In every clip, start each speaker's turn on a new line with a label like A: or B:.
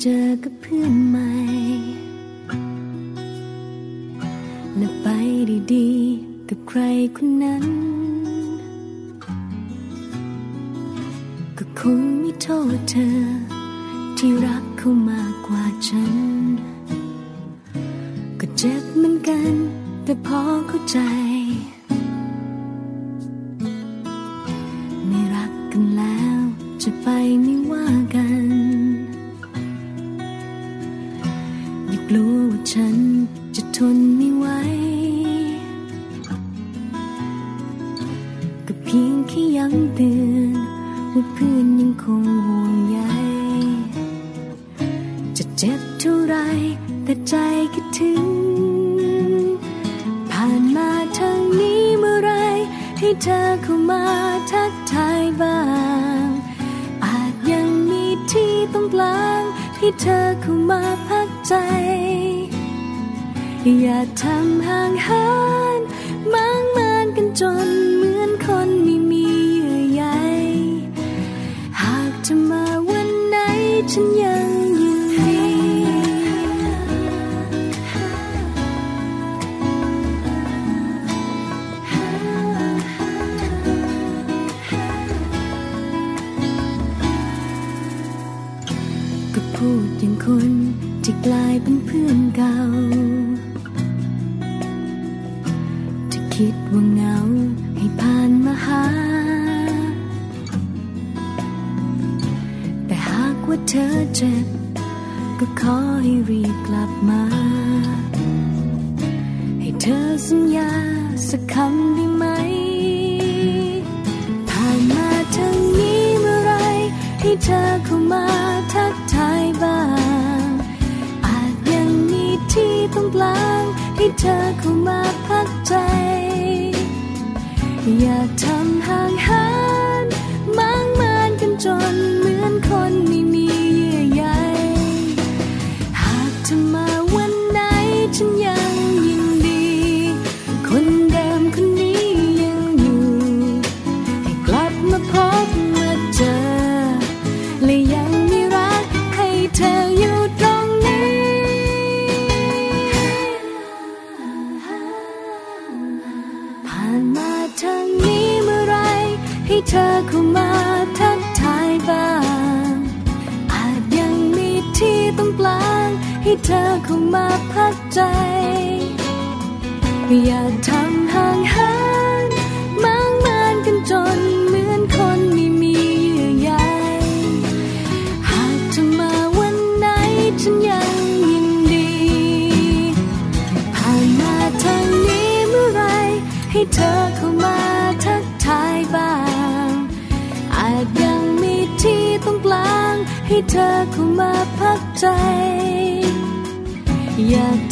A: ได้ ให้เธอเข้ามาพักใจ อย่าทำห่างหานมางมานกันจนเหมือนคนไม่มีเยื่อใยหากจะมาวันไหนฉันยัง เป็นเพื่อนเก่า จะคิดว่าเงาให้ผ่านมาหา แต่หากว่าเธอเจ็บ ก็ขอให้รีบกลับมา ให้เธอสัญญาสักคำได้ไหม ผ่านมาทางนี้เมื่อไรให้เธอเข้ามา ตรงกลางให้เธอเข้ามาพักใจ อยากทำห่างหาย ให้เธอเข้ามาพักใจอย่าทำห่างหานมางมานกันจนเหมือนคนไม่มีเยื่อใยหากเธอมาวันไหนฉันยังยินดี ผ่านมาทางนี้เมื่อไรให้เธอเข้ามาทักทายบ้าง อาจยังมีที่ตรงกลางให้เธอเข้ามาพักใจ อ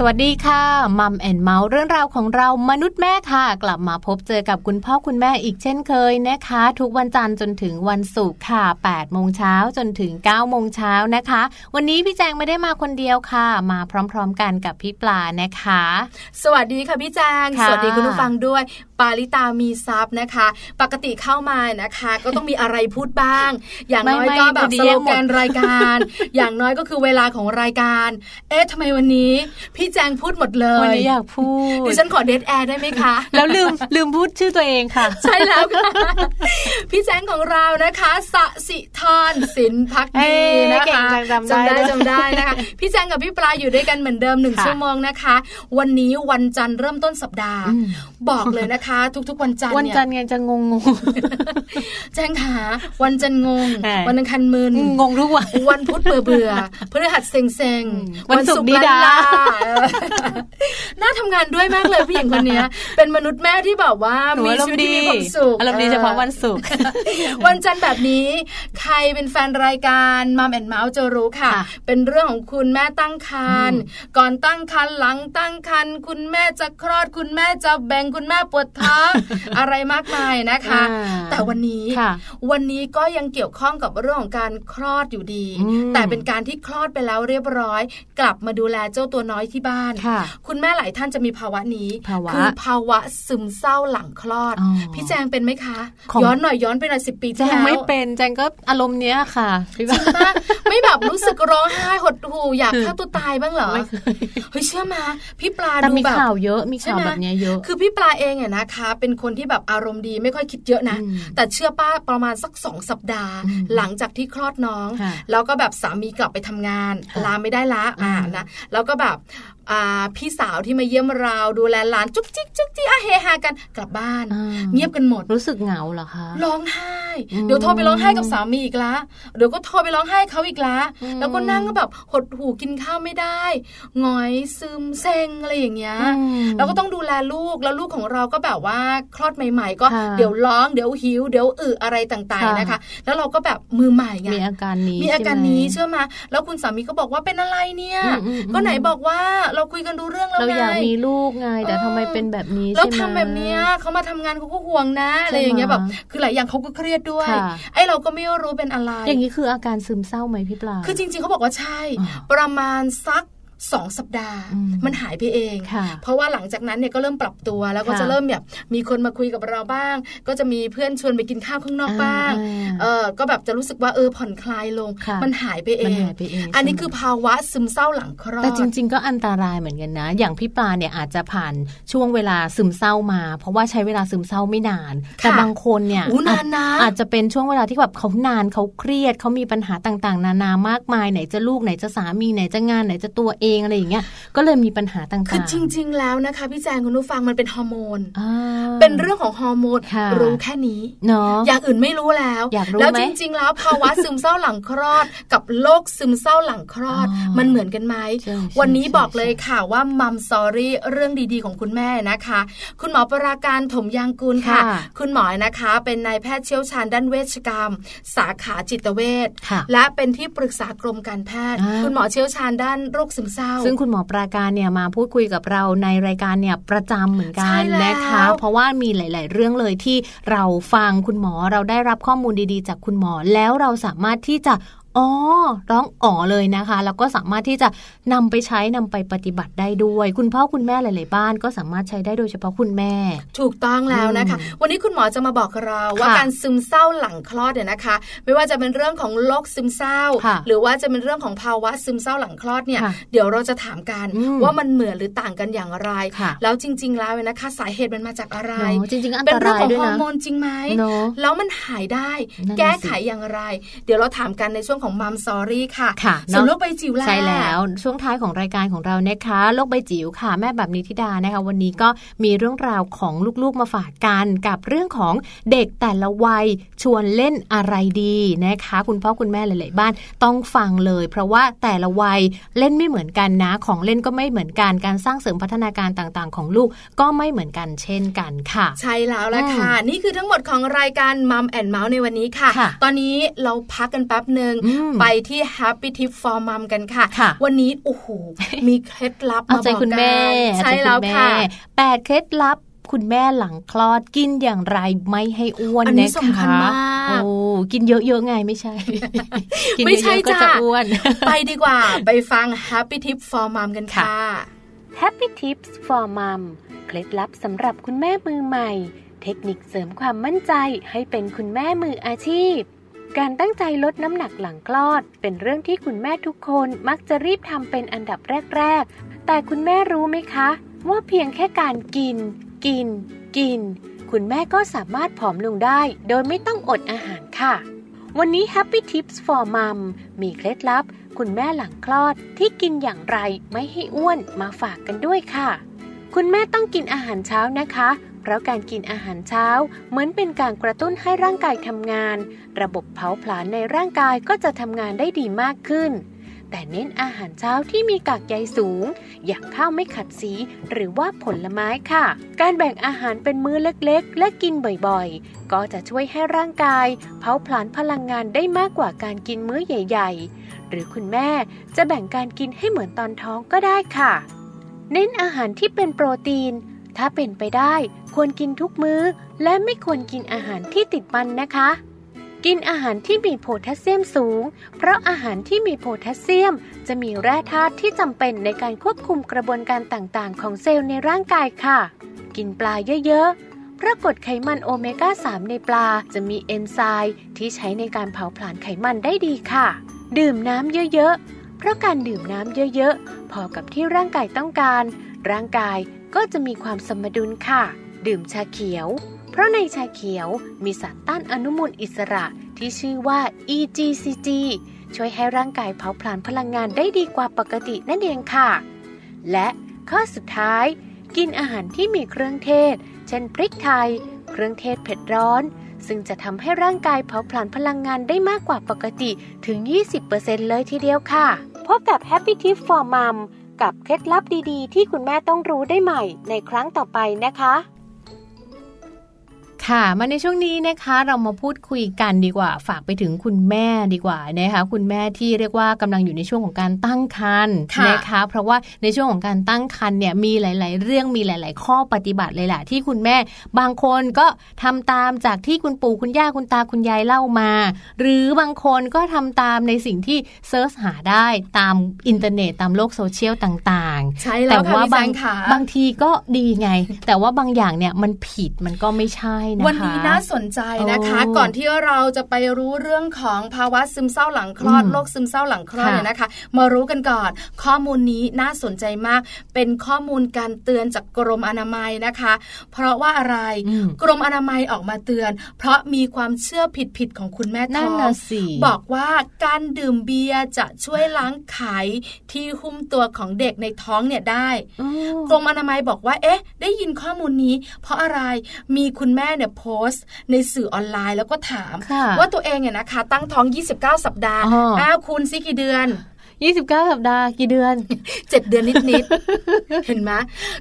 B: สวัสดีค่ะมัมแอนด์เมาท์เรื่องราวของเรามนุษย์แม่ค่ะ กลับมาพบเจอกับคุณพ่อคุณแม่อีกเช่นเคยนะคะ ทุกวันจันทร์จนถึงวันศุกร์ค่ะ8โมงเช้าจนถึง9โมงเช้านะคะ วันนี้พี่แจงไม่ได้มาคนเดียวค่ะ มาพร้อมๆกันกับพี่ปลานะคะ
C: สวัสดีค่ะพี่แจง
B: ค่ะ
C: สวัสดีคุณผู้ฟังด้วย ปาลิตามีซับนะคะ ปกติเข้ามานะคะ ก็ต้องมีอะไรพูดบ้าง อย่างน้อย
B: ไม่
C: ก็
B: ไม่
C: แบบ
B: พอดี
C: สโลแกน
B: หมด
C: รายการ อย่างน้อยก็คือเวลาของรายการ เอ๊ะทำไมวันนี้พี่แจงพูดหมดเลย
B: วันนี้อยากพูด
C: ดิฉันขอเดทแอร์ได้ไหมคะ
B: แล้วลืมลืมพูดชื่อตัวเองค่ะ
C: ใช่แล้วค่ะ พี่แจงของเรานะคะสะสิธรสินพัก
B: เอ้
C: ดี
B: ย
C: นะ
B: เก่ง
C: คะ
B: จังจำได้
C: จำได้
B: ด้วย
C: จำได้นะคะ พี่แจงกับพี่ปลาอยู่ด้วยกันเหมือนเดิมหนึ่ง
B: ค่ะ
C: ชั่วโมงนะคะ วันนี้วันจันทร์เริ่มต้นสัปดาห์
B: อืม
C: บอกเลยนะคะ ทุกๆ วันจันทร์
B: วัน
C: เนี่ย
B: จันทร์ไงจะงงง
C: แจงขาวันจันทร์งง
B: แหม
C: วันอังคารมึน
B: งงทุกวัน
C: วันพุธเบื่อเบื่อพฤหัสเซ็งเซ็ง
B: อืมวันศุกร์ดี๊ด๊า
C: ลั้นลาเออน่าทำงานด้วยมากเลยผู้หญิงคนเนี้ยเป็นมนุษย์แม่ที่แบบว่า
B: หนู
C: มีชีวิต
B: อาร
C: ชี
B: ม
C: วิต
B: ณ์ดี
C: ที่มีความสุข
B: อารมณ์ดีเฉพาะวันศุกร์
C: วันจันทร์แบบนี้ ใครเป็นแฟนรายการ Mom and Mouth จะรู้ค่ะ
B: ค่ะ
C: เป็นเรื่องของคุณแม่ตั้งครรภ์ก่อนตั้งครรภ์หลังตั้งครรภ์คุณแม่จะคลอดคุณแม่จะเบ่งคุณแม่ปวดท้องอะไรมากมายนะคะ
B: อ่า
C: แต่วันนี้
B: ค่ะ
C: วันนี้ก็ยังเกี่ยวข้องกับเรื่องของการคลอดอยู่ดี
B: อืม
C: แต่เป็นการที่คลอดไปแล้วเรียบร้อย กลับมาดูแลเจ้าตัวน้อยที่บ้าน
B: ค่ะ
C: คุณแม่หลายท่านจะมีภาวะนี้
B: ภาวะ
C: คือภาวะซึมเศร้าหลังคลอด
B: อ๋อ
C: พี่แจงเป็นไหมคะ
B: ของ
C: ย้อนหน่อยย้อนไปหน่อยสิปี
B: แจ
C: ที่
B: ง
C: แล้ว
B: ไม่เป็นแจงก็อารมณ์เนี้ยค่ะพี่
C: จริ
B: บ้าง
C: ปะไม่แบบรู้สึกร้องไห้หดหู่อยากฆ่าตัวตายบ้างเหรอ
B: ไม่เคย
C: เฮ้ยเชื่อมาพี่ปลา
B: แต่
C: ดู
B: มี
C: แบบ
B: ข่าวเยอะมี
C: ใช่
B: ข่าว
C: ไหม
B: แบบเนี้ยเยอะ
C: คือพี่ปลาเองเนี่ยนะคะ เป็นคนที่แบบอารมณ์ดีไม่ค่อยคิดเยอะนะ
B: อืม
C: แต่เชื่อป้าประมาณสักสองสัปดาห์
B: อืม
C: หลังจากที่คลอดน้อง
B: ค่ะ
C: แล้วก็แบบสามีกลับไปทำงาน
B: ค่ะ
C: ลาไม่ได้ละอ่า
B: อืม
C: นะแล้วก็แบบอ่า พี่สาวที่มาเยี่ยมเราดูแลหลานจุกจิกจุกจิกอะเฮฮากันกลับบ้าน
B: อ่า
C: เงียบกันหมด
B: รู้สึกเหงาเหรอคะ
C: ร้องไห้
B: อืม
C: เดี๋ยวโทรไปร้องไห้กับสามีอีกละเดี๋ยวก็โทรไปร้องไห้เขาอีกละ
B: อืม
C: แล้วก็นั่งก็แบบหดหูกินข้าวไม่ได้หงอยซึมเซ็งอะไรอย่างเงี้ย
B: อืม
C: เราก็ต้องดูแลลูกแล้วลูกของเราก็แบบว่าคลอดใหม่ ๆ ก็
B: ค่ะ
C: เดี๋ยวร้องเดี๋ยวหิวเดี๋ยวอึอะไรต่างๆ
B: ค่ะ
C: นะคะ แล้วเราก็แบบมือใหม่ไง
B: มีอาการนี้
C: มีอาการ
B: ใช่ไห
C: นี้เชื่อมาแล้วคุณสามีก็บอกว่าเป็นอะไรเนี่ย
B: อืมอืมอืม
C: ก็ไหนบอกว่าเราคุยกันดูเรื่องแล้ว
B: เรา
C: ไง
B: อยากมีลูกไงแต่
C: เออ
B: ทำไมเป็นแบบนี้
C: แล้ว
B: ใช่ไหม
C: ทำแบบเนี้ยเขามาทำงานเขาก็ห่วงนะอะไรอย่างเงี้ย
B: ใช่
C: แบ
B: ไหม
C: บคือหลายอย่างเขาก็เครียดด้วย
B: ค่ะ
C: ไอ้เราก็ไม่รู้เป็นอะไร
B: อย่างนี้คืออาการซึมเศร้าไหมพี่ปลา
C: คือจริงๆเขาบอกว่าใช่
B: อ๋อ
C: ประมาณสัก สองสัปดาห์
B: อืม
C: มันหายไปเอง
B: ค่ะ
C: เพราะว่าหลังจากนั้นเนี่ยก็เริ่มปรับตัวแล้วก็
B: ค่ะ
C: จะเริ่มแบบมีคนมาคุยกับเราบ้าง ก็จะมีเพื่อนชวนไปกินข้าวข้างนอกบ้าง
B: อ่า
C: เออก็แบบจะรู้สึกว่าเออผ่อนคลายลง
B: ค่ะ
C: มันหายไปเอ
B: มัน
C: ง
B: หายไปเอง
C: อันนี้
B: ใช่ไหม
C: คือภาวะซึมเศร้าหลังคลอด
B: แต่จริง ๆ ก็อันตรายเหมือนกันนะ อย่างพี่ปลาเนี่ยอาจจะผ่านช่วงเวลาซึมเศร้ามา เพราะว่าใช้เวลาซึมเศร้าไม่นาน
C: ค่ะ
B: แต่บางคนเนี่ย
C: อู้นานนะ
B: อาจอาจจะเป็นช่วงเวลาที่แบบเขานานเขาเครียดเขามีปัญหาต่างๆ นานามากมายไหนจะลูกไหนจะสามีไหนจะงานไหนจะตัวเองอะไรอย่างเงี้ยก็เลยมีปัญหาต่างๆ
C: คือจริง ๆ แล้วนะคะพี่แจงคุณผู้ฟังมันเป็นฮอร์โมน
B: อ่า
C: เป็นเรื่องของฮอร์โมน
B: ค่ะ
C: รู้แค่นี้
B: เนาะ
C: อย่างอื่นไม่รู้แล้ว
B: อยากรู้
C: แล้ว
B: ไหม
C: จริง ๆ แล้วภาวะซึมเศร้าหลังคลอด กับโรคซึมเศร้าหลังคลอด
B: อ๋อ
C: มันเหมือนกันไหม
B: ใช่ใช่
C: วันนี้
B: ใช่
C: บอกเลยค่ะว่ามัมซอรี่เรื่องดีๆ ของคุณแม่นะคะ คุณหมอปราการถมยางกูลค่ะ
B: ค่ะ
C: คุณหมอนะคะ เป็นนายแพทย์เชี่ยวชาญด้านเวชกรรม สาขาจิตเวช
B: ค่ะ
C: และเป็นที่ปรึกษากรมการแพทย์
B: อ่า
C: คุณหมอเชี่ยวชาญด้านโรคซึมเศร้า
B: ซึ่งคุณหมอปราการเนี่ยมาพูดคุยกับเราในรายการเนี่ยประจำเหมือนกั
C: ใช่
B: น
C: แล้ว
B: นะคะ เพราะว่ามีหลาย ๆ เรื่องเลยที่เราฟังคุณหมอเราได้รับข้อมูลดี ๆ จากคุณหมอแล้วเราสามารถที่จะอ๋อร้องอ๋อเลยนะคะ แล้วก็สามารถที่จะนำไปใช้นำไปปฏิบัติได้ด้วย คุณพ่อคุณแม่หลาย ๆ บ้านก็สามารถใช้ได้โดยเฉพาะคุณแม่
C: ถูกต้องแล้วนะคะ
B: อืม
C: วันนี้คุณหมอจะมาบอกเราว่า
B: ค่ะ
C: การซึมเศร้าหลังคลอดเนี่ยนะคะ ไม่ว่าจะเป็นเรื่องของโรคซึมเศร้า
B: ค่ะ
C: หรือว่าจะเป็นเรื่องของภาวะซึมเศร้าหลังคลอดเนี่ย
B: ค่ะ
C: เดี๋ยวเราจะถามกัน
B: อืม
C: ว่ามันเหมือนหรือต่างกันอย่างไร
B: ค่ะ
C: แล้วจริง ๆ แล้วเนี่ยนะคะสาเหตุมันมาจากอะไร
B: เนาะจริงๆอัน
C: เป็น
B: ต
C: เรื่อง
B: ราย
C: ของ
B: ด้วย
C: ฮอ
B: นะ
C: ร์โมนจริงไหม
B: เนาะ
C: แล้วมันหายได้
B: นั่นน่ะ
C: แก้
B: สิ
C: ไขอย่างไร เดี๋ยวเราถามกันในช่วงของมัมซอรี่ค่ะ
B: ค่ะ
C: ส่วน
B: เนาะ
C: โรคใบจิ๋วล่ะ
B: ใช่แล้วช่วงท้ายของรายการของเรานะคะโลกใบจิ๋วค่ะ แม่แบบนิธิดานะคะ วันนี้ก็มีเรื่องราวของลูกๆมาฝากกันกับเรื่องของเด็กแต่ละวัยชวนเล่นอะไรดีนะคะ คุณพ่อคุณแม่หลายๆบ้านต้องฟังเลย เพราะว่าแต่ละวัยเล่นไม่เหมือนกันนะ ของเล่นก็ไม่เหมือนกันการสร้างเสริมพัฒนาการต่างๆ ของลูกก็ไม่เหมือนกันเช่นกันค่ะ
C: ใช่แล้วละค่ะ นี่คือทั้งหมดของรายการมัมแอนเมาส์ในวันนี้ค่ะ
B: ค่ะ
C: ตอนนี้เราพักกันแป๊บหนึ่ง
B: อือืม
C: ไปที่ Happy Tip for Mom กันค่ะ
B: ค่ะ
C: วันนี้โอ้โหมีเคล็ดลับ
B: เอา
C: มา
B: ใจ
C: บอก
B: คุณแม่
C: กันใช่
B: เอาใจ
C: แล้ว
B: ณม่
C: ค่ะ
B: แปดเคล็ดลับคุณแม่หลังคลอดกินอย่างไรไม่ให้อ้วน
C: อันนี้
B: นะคะ
C: สำคัญมาก
B: โอ้กินเยอะๆไงไม่ใช่กิน
C: ไม่ใช่
B: เยอะๆก็
C: จ้ะ
B: จะอ้วน
C: ไปดีกว่า ไปฟัง Happy Tip for Mom กันค่ะ
B: Happy Tips for Mom เคล็ดลับสำหรับคุณแม่มือใหม่ เทคนิคเสริมความมั่นใจให้เป็นคุณแม่มืออาชีพ การตั้งใจลดน้ำหนักหลังคลอด เป็นเรื่องที่คุณแม่ทุกคนมักจะรีบทำเป็นอันดับแรก ๆ แต่คุณแม่รู้ไหมคะ ว่าเพียงแค่การกิน กิน กิน คุณแม่ก็สามารถผอมลงได้ โดยไม่ต้องอดอาหารค่ะ วันนี้ Happy Tips for Mom มีเคล็ดลับ คุณแม่หลังคลอดที่กินอย่างไรไม่ให้อ้วนมาฝากกันด้วยค่ะ คุณแม่ต้องกินอาหารเช้านะคะ ราะการกินอาหารเช้า เหมือนเป็นการกระตุ้นให้ร่างกายทำงาน ระบบเผาผลาญในร่างกายก็จะทำงานได้ดีมากขึ้น แต่เน้นอาหารเช้าที่มีกากใยสูง อย่างข้าวไม่ขัดสี หรือว่าผลไม้ค่ะ การแบ่งอาหารเป็นมื้อเล็กๆ และกินบ่อยๆ ก็จะช่วยให้ร่างกาย เผาผลาญพลังงานได้มากกว่าการกินมื้อใหญ่ ๆ หรือคุณแม่จะแบ่งการกินให้เหมือนตอนท้องก็ได้ค่ะ เน้นอาหารที่เป็นโปรตีน ถ้าเป็นไปได้ ควรกินทุกมื้อ และไม่ควรกินอาหารที่ติดมันนะคะ กินอาหารที่มีโพแทสเซียมสูง เพราะอาหารที่มีโพแทสเซียม จะมีแร่ธาตุที่จำเป็นในการควบคุมกระบวนการต่างๆ ของเซลล์ในร่างกายค่ะ กินปลาเยอะๆ เพราะกรดไขมันโอเมก้า 3 ในปลาจะมีเอนไซม์ที่ใช้ในการเผาผลาญไขมันได้ดีค่ะ ดื่มน้ำเยอะๆ เพราะการดื่มน้ำเยอะๆ พอกับที่ร่างกายต้องการ ร่างกายก็จะมีความสมดุลค่ะ ดื่มชาเขียว เพราะในชาเขียวมีสารต้านอนุมูลอิสระที่ชื่อว่า EGCG ช่วยให้ร่างกายเผาผลาญพลังงานได้ดีกว่าปกตินั่นเองค่ะ และข้อสุดท้าย กินอาหารที่มีเครื่องเทศ เช่นพริกไทย เครื่องเทศเผ็ดร้อน ซึ่งจะทำให้ร่างกายเผาผลาญพลังงานได้มากกว่าปกติถึง 20%เลยทีเดียวค่ะ พบกับ Happy Tip for Mom กับเคล็ดลับดีๆ ที่คุณแม่ต้องรู้ได้ใหม่ในครั้งต่อไปนะคะ ค่ะ มาในช่วงนี้นะคะเรามาพูดคุยกันดีกว่า ฝากไปถึงคุณแม่ดีกว่านะคะคุณแม่ที่เรียกว่ากำลังอยู่ในช่วงของการตั้งครรภ์
C: ค่ะ
B: นะคะ เพราะว่าในช่วงของการตั้งครรภ์เนี่ยมีหลาย ๆ เรื่องมีหลาย ๆ ข้อปฏิบัติเลยแหละที่คุณแม่บางคนก็ทำตามจากที่คุณปู่คุณย่าคุณตาคุณยายเล่ามา หรือบางคนก็ทำตามในสิ่งที่เซิร์ชหาได้ตามอินเทอร์เน็ตตามโลกโซเชียลต่าง ๆ
C: ใช่แล้วค่ะ
B: ว่า
C: พี่แจ
B: บาง
C: งค่ะ
B: บางทีก็ดีไง แต่ว่าบางอย่างเนี่ยมันผิดมันก็ไม่ใช่นะคะ
C: วันนี้น่าสนใจนะคะ
B: โอ้
C: ก่อนที่เราจะไปรู้เรื่องของภาวะซึมเศร้าหลังคลอด
B: อืม
C: โรคซึมเศร้าหลังคลอด
B: ค่ะ
C: เนี่ยนะคะ มารู้กันก่อน ข้อมูลนี้น่าสนใจมาก เป็นข้อมูลการเตือนจากกรมอนามัยนะคะ เพราะว่าอะไร
B: อืม
C: กรมอนามัยออกมาเตือน เพราะมีความเชื่อผิดๆของคุณแม่ท้
B: นั่น
C: อง
B: น่ะสิ
C: บอกว่าการดื่มเบียร์จะช่วยล้างไขที่หุ้มตัวของเด็กในท้องเนี่ยได้
B: อืม
C: กรมอนามัยบอกว่า เอ๊ะ ได้ยินข้อมูลนี้ เพราะอะไรมีคุณแม่เนี่ยโพสต์ในสื่อออนไลน์แล้วก็ถาม
B: ค่ะ
C: ว่าตัวเองเนี่ยนะคะ ตั้งท้อง 29 สัปดาห์
B: อ๋ออ้
C: อ้าวคูณซิกี่เดือน
B: ยี่สิบเก้าสัปดาห์กี่เดือน
C: 7เดือนนิดๆ เห็นไหม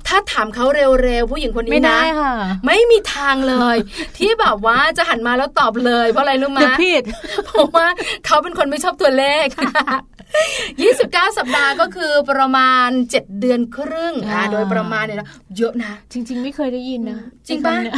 C: ถ้าถามเขาเร็วๆ ผู้หญิงคน
B: ไม่
C: นี้
B: ได้
C: นะ
B: ค่ะ
C: ไม่มีทางเลย ที่แบบว่าจะหันมาแล้วตอบเลย เพราะอะไรรู้ไหม
B: เดี๋ยวผิด
C: เพราะว่าเขาเป็นคนไม่ชอบตัวเลข 29 สัปดาห์ก็คือประมาณ 7 เดือนครึ่งอ่า
B: อ่า
C: โดยประมาณเนี่ยนะเยอะนะ
B: จริง ๆ ไม่เคยได้ยินนะ
C: จริงปะ
B: คำเนี่ย